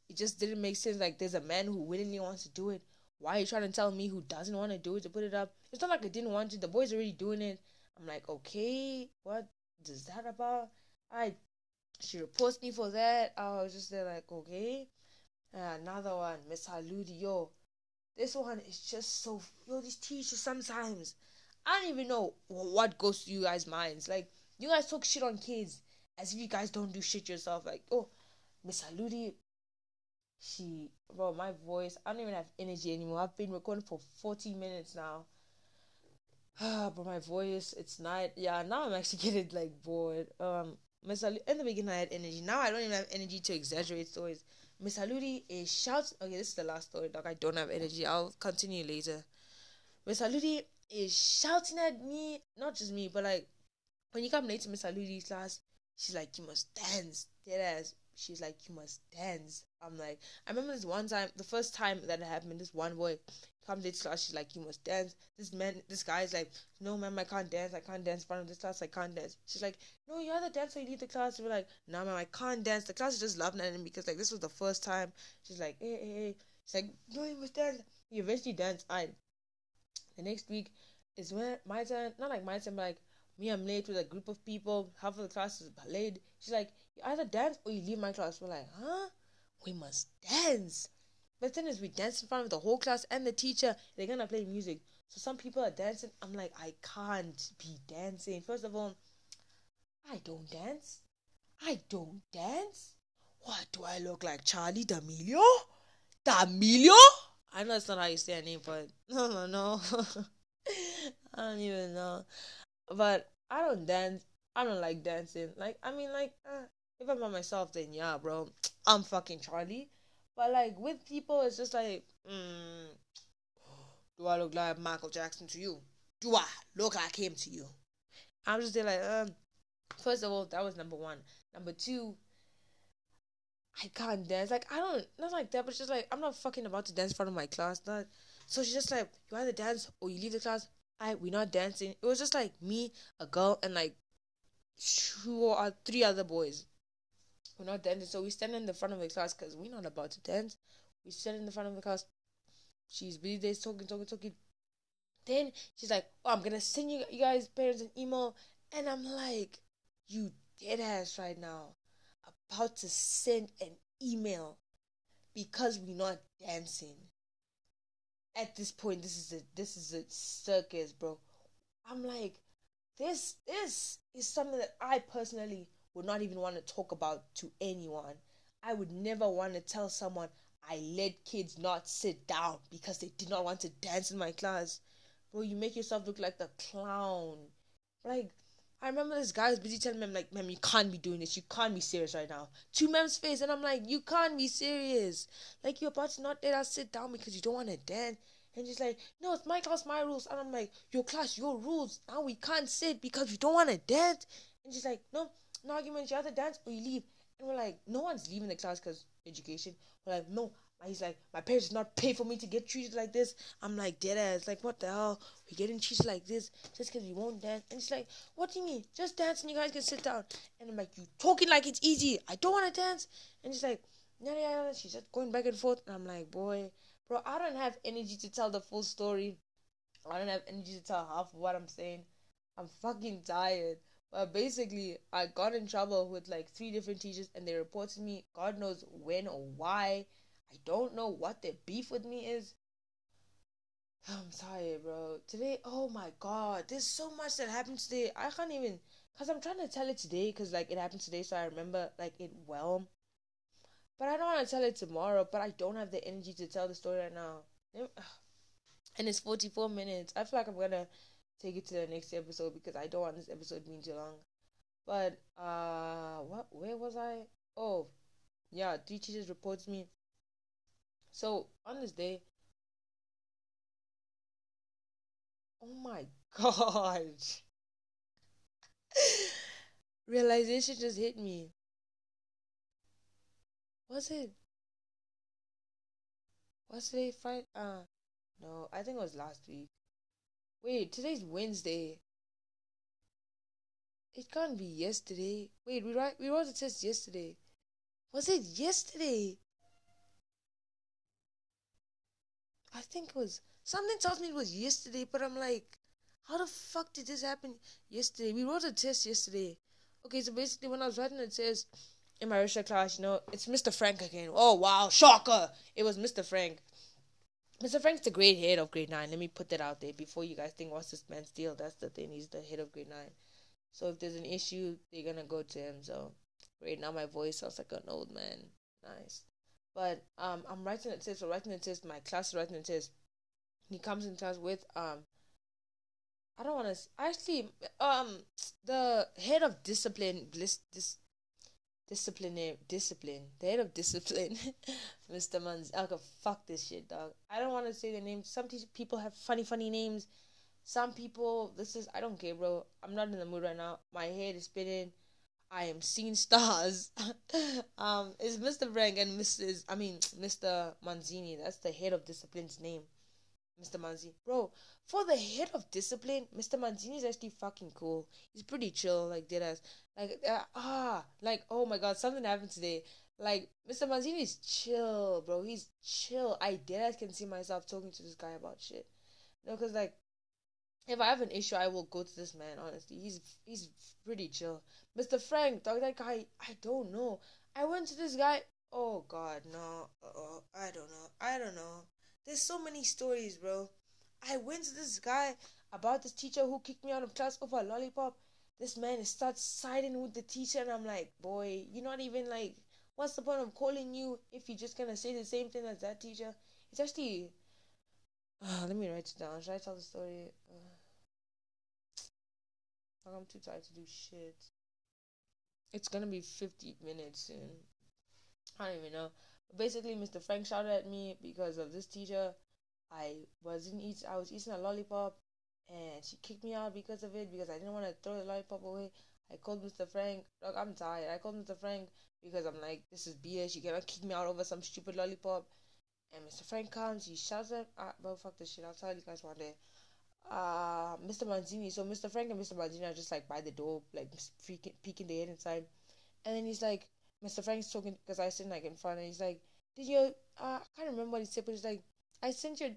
it just didn't make sense. Like, there's a man who willingly wants to do it. Why are you trying to tell me who doesn't want to do it to put it up? It's not like I didn't want to. The boy's already doing it. I'm like, okay, what is that about? I she reports me for that. I was just there like, okay. And another one, Miss Haludi, yo. This one is just so yo, these teachers sometimes I don't even know what goes through you guys' minds. Like you guys talk shit on kids as if you guys don't do shit yourself. Like, oh, Miss Haludi, she bro, my voice, I don't even have energy anymore. I've been recording for 40 minutes now. But my voice, it's not yeah, now I'm actually getting like bored. Um Miss Aludi, in the beginning, I had energy. Now I don't even have energy to exaggerate stories. Miss Aludi is eh, shouting. Okay, this is the last story, dog. I don't have energy. I'll continue later. Miss Aludi is shouting at me, not just me, but like when you come late to Miss Aludi's class, she's like, "You must dance." Dead ass. She's like, "You must dance." I'm like, I remember this one time, the first time that it happened. This one boy comes to class, she's like, you must dance. This man, this guy's like, no, ma'am, I can't dance. I can't dance in front of this class. I can't dance. She's like, no, you're the dancer. You lead the class. We're like, no, ma'am, I can't dance. The class is just laughing at him because like this was the first time. She's like, hey, hey, hey. She's like, no, you must dance. He eventually danced. I. The next week is when my turn. Not like my turn, but like me. I'm late with a group of people. Half of the class is late. She's like, you either dance or you leave my class. We're like, huh? We must dance. But the thing is, we dance in front of the whole class and the teacher. They're gonna play music. So some people are dancing. I'm like, I can't be dancing. First of all, I don't dance. I don't dance. What do I look like, Charlie D'Amelio? D'Amelio? I know it's not how you say her name, but no, no, no. I don't even know. But I don't dance. I don't like dancing. Like, I mean, like, uh, if I'm by myself, then yeah, bro, I'm fucking Charlie. But like with people, it's just like, mm, do I look like Michael Jackson to you? Do I look like him to you? I'm just like, um, first of all, that was number one. Number two, I can't dance. Like I don't, not like that, but it's just like I'm not fucking about to dance in front of my class. Not. So she's just like, you either dance or you leave the class. I we're not dancing. It was just like me, a girl, and like two or three other boys. We're not dancing, so we stand in the front of the class because we're not about to dance. We stand in the front of the class. She's busy there talking, talking, talking. Then she's like, "Oh, I'm gonna send you, you guys parents an email," and I'm like, "You dead ass right now, about to send an email because we're not dancing." At this point, this is a this is a circus, bro. I'm like, this this is something that I personally would not even want to talk about to anyone. I would never want to tell someone I let kids not sit down because they did not want to dance in my class. Bro, you make yourself look like the clown. Like, I remember this guy was busy telling me, like, ma'am, you can't be doing this. You can't be serious right now. To mem's face. And I'm like, you can't be serious. Like, you're about to not let us sit down because you don't want to dance. And she's like, no, it's my class, my rules. And I'm like, your class, your rules. Now we can't sit because we don't want to dance. And she's like, no, no argument. You have to dance or you leave. And we're like, no one's leaving the class because education. We're like, no. He's like, my parents did not pay for me to get treated like this. I'm like, dead ass. Like, what the hell? We're getting treated like this just because we won't dance. And she's like, what do you mean? Just dance and you guys can sit down. And I'm like, you talking like it's easy. I don't want to dance. And she's like, yeah, yeah. She's just going back and forth. And I'm like, boy, bro, I don't have energy to tell the full story. I don't have energy to tell half of what I'm saying. I'm fucking tired. But basically, I got in trouble with like three different teachers, and they reported me. God knows when or why. I don't know what their beef with me is. I'm tired, bro. Today, oh my god, there's so much that happened today. I can't even, cause I'm trying to tell it today, cause like it happened today, so I remember like it well. But I don't want to tell it tomorrow. But I don't have the energy to tell the story right now. And it's 44 minutes. I feel like I'm gonna take it to the next episode because I don't want this episode being too long. But uh, what? Where was I? Oh, yeah. Three teachers reported me. So on this day, oh my god, realization just hit me. Was it? Was today Friday? Uh, no, I think it was last week. Wait, today's Wednesday. It can't be yesterday. Wait, we write we wrote the test yesterday. Was it yesterday? I think it was something tells me it was yesterday, but I'm like, how the fuck did this happen yesterday? We wrote a test yesterday. Okay, so basically when I was writing the test in my Russia class, you know, it's Mr. Frank again. Oh wow, shocker! It was Mr. Frank. Mr. Frank's the great head of grade 9. Let me put that out there before you guys think, what's this man's deal? That's the thing. He's the head of grade 9. So if there's an issue, they're to go to him. So right now my voice sounds like an old man. Nice. But um, I'm writing a test. So writing a test. My class is writing a test. He comes in class with um. I don't want to actually um the head of discipline this this disciplinary discipline. The head of discipline. Mr Manz okay fuck this shit dog. I don't want to say the name. Some people have funny funny names. Some people this is i don't care bro. I'm not in the mood right now. My head is spinning. I am seeing stars. Um it's mr frank and mrs i mean mr manzini. That's the head of discipline's name Mr. Manzi. Bro, for the head of discipline, Mr. Manzini is actually fucking cool. He's pretty chill, like dead ass. Like uh, ah, like oh my god, something happened today. Like Mr. Manzini is chill, bro. He's chill. I dead ass can see myself talking to this guy about shit. Know, cause like if I have an issue, I will go to this man. Honestly, he's he's pretty chill. Mr. Frank, dog, that guy, I don't know. I went to this guy. Oh God, no. Uh, I don't know. I don't know. There's so many stories, bro. I went to this guy about this teacher who kicked me out of class over a lollipop. This man starts siding with the teacher, and I'm like, boy, you're not even like, what's the point of calling you if you're just gonna say the same thing as that teacher? It's actually, Uh, let me write it down. Should I tell the story? Uh, I'm too tired to do shit. It's gonna be 50 minutes soon. I don't even know. Basically, Mr. Frank shouted at me because of this teacher. I wasn't eat. I was eating a lollipop, and she kicked me out because of it because I didn't want to throw the lollipop away. I called Mr. Frank. Look, I'm tired. I called Mr. Frank because I'm like, this is BS. You cannot kick me out over some stupid lollipop. And Mr. Frank comes. He shouts at, uh, but fuck this shit. I'll tell you guys one day. Uh, Mr. Manzini. So Mr. Frank and Mr. Manzini are just like by the door, like freaking peeking their head inside. And then he's like, Mr. Frank's talking because I sit like in front, and he's like, "Did you? Uh, I can't remember what he said, but he's like, I sent your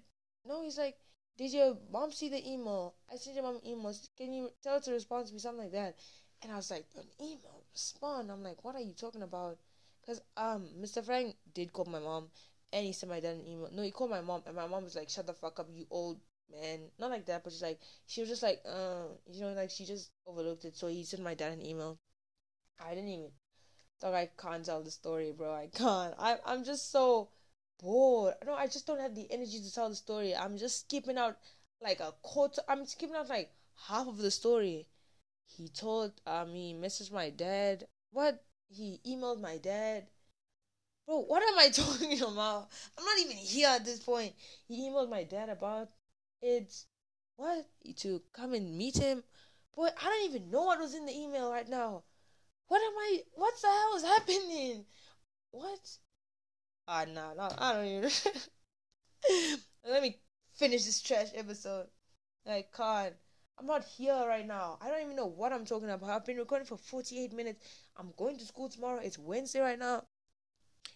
no." He's like, "Did your mom see the email? I sent your mom emails. Can you tell her to respond to me something like that?" And I was like, "An email respond?" I'm like, "What are you talking about?" Because um, Mr. Frank did call my mom, and he sent my dad an email. No, he called my mom, and my mom was like, "Shut the fuck up, you old man." Not like that, but she's like, she was just like, uh, you know, like she just overlooked it. So he sent my dad an email. I didn't even Dog, I can't tell the story, bro. I can't. I I'm just so bored. No, I just don't have the energy to tell the story. I'm just skipping out like a quarter. I'm skipping out like half of the story. He told um he messaged my dad. What? He emailed my dad. Bro, what am I talking about? I'm not even here at this point. He emailed my dad about it. What? To come and meet him. Boy, I don't even know what was in the email right now. What am I? What the hell is happening? What? Ah, nah, nah, I don't even. Let me finish this trash episode. I can't. I'm not here right now. I don't even know what I'm talking about. I've been recording for 48 minutes. I'm going to school tomorrow. It's Wednesday right now.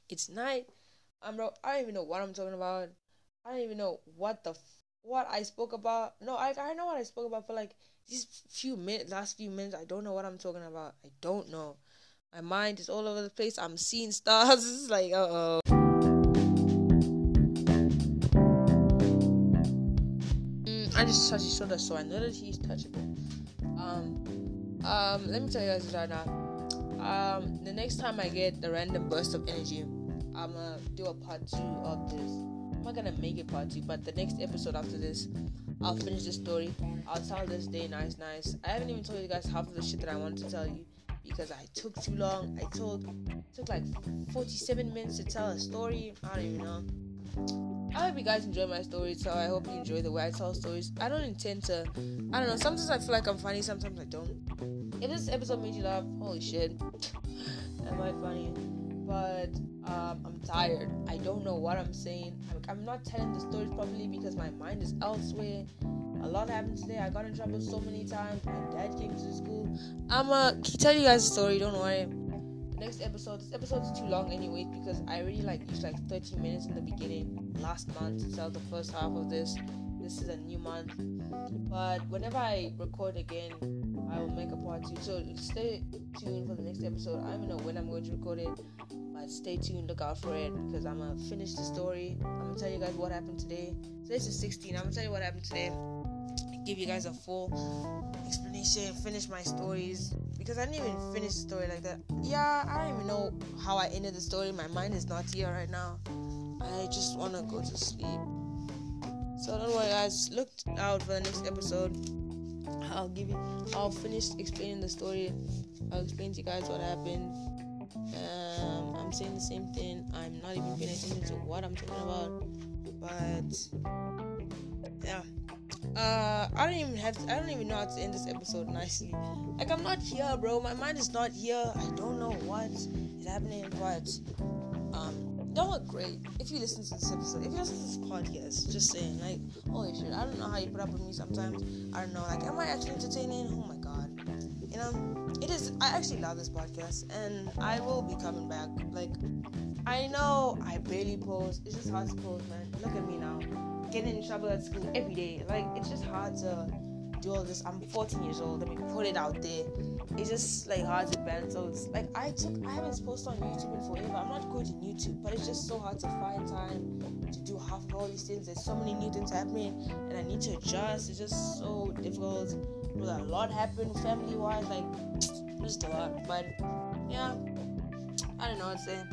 It's night. I'm. I don't even know what I'm talking about. I don't even know what the f- what I spoke about. No, I I know what I spoke about for like these few minutes, last few minutes, I don't know what I'm talking about. I don't know. My mind is all over the place. I'm seeing stars. It's like, uh oh. I just touched his shoulder, so I know that he's touchable. Um, um, let me tell you guys right now. Um, the next time I get the random burst of energy, I'm gonna do a part two of this. I'm not gonna make it part two, but the next episode after this, I'll finish the story. I'll tell this day nice, nice. I haven't even told you guys half of the shit that I wanted to tell you because I took too long. I told took like 47 minutes to tell a story. I don't even know. I hope you guys enjoy my stories, so I hope you enjoy the way I tell stories. I don't intend to. I don't know. Sometimes I feel like I'm funny. Sometimes I don't. If this episode made you laugh, holy shit, am I funny? But um, I'm tired. I don't know what I'm saying. I'm, not telling the stories properly because my mind is elsewhere. A lot happened today. I got in trouble so many times. My dad came to school. I'm uh tell you guys a story. Don't worry. The next episode. This episode is too long anyway because I already like used like 30 minutes in the beginning last month to tell the first half of this. This is a new month. But whenever I record again, I will make a part two. So stay tuned for the next episode. I don't know when I'm going to record it, but stay tuned, look out for it because I'm gonna finish the story. I'm gonna tell you guys what happened today. Today's the 16. I'm gonna tell you what happened today. Give you guys a full explanation, finish my stories because I didn't even finish the story like that. Yeah, I don't even know how I ended the story. My mind is not here right now. I just wanna go to sleep. So don't worry, guys. Look out for the next episode. I'll give you. I'll finish explaining the story. I'll explain to you guys what happened. Um, I'm saying the same thing. I'm not even paying attention to what I'm talking about. But yeah. Uh, I don't even have. To, I don't even know how to end this episode nicely. Like I'm not here, bro. My mind is not here. I don't know what is happening, but um, y'all look great. If you listen to this episode, if you listen to this podcast, just saying, like, holy shit, I don't know how you put up with me sometimes. I don't know, like, am I actually entertaining? Oh my god, you know, it is. I actually love this podcast, and I will be coming back. Like, I know I barely post. It's just hard to post, man. Look at me now, getting in trouble at school every day. Like, it's just hard to do all this. I'm 14 years old. Let me put it out there. It's just like hard to balance. It's like I took I haven't posted on YouTube in forever. I'm not good in YouTube, but it's just so hard to find time to do half of all these things. There's so many new things happening, and I need to adjust. It's just so difficult. A lot happen family wise, like just a lot. But yeah, I don't know what to say.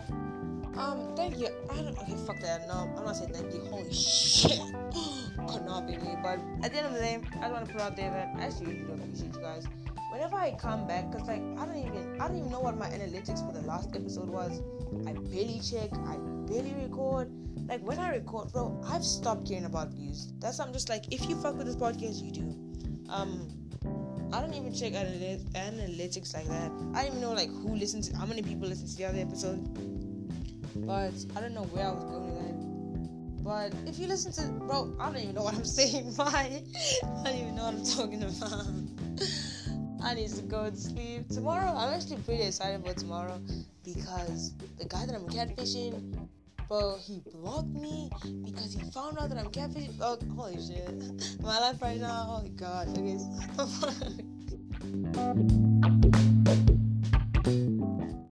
Um, thank you. I don't. Okay, fuck that. No, I'm not saying thank you. Holy shit. Could not be me. But at the end of the day, I just want to put out there that I actually really do appreciate you guys. Whenever I come back, cause like I don't even I don't even know what my analytics for the last episode was. I barely check. I barely record. Like when I record, bro, I've stopped caring about views. That's I'm just like if you fuck with this podcast, you do. Um, I don't even check analytics like that. I don't even know like who listens, how many people listen to the other episode. But I don't know where I was going with that. But if you listen to, bro, I don't even know what I'm saying. Why? I don't even know what I'm talking about. I need to go to sleep tomorrow. I'm actually pretty excited for tomorrow because the guy that I'm catfishing, bro, he blocked me because he found out that I'm catfishing. Oh, holy shit! My life right now. Oh my god. Okay.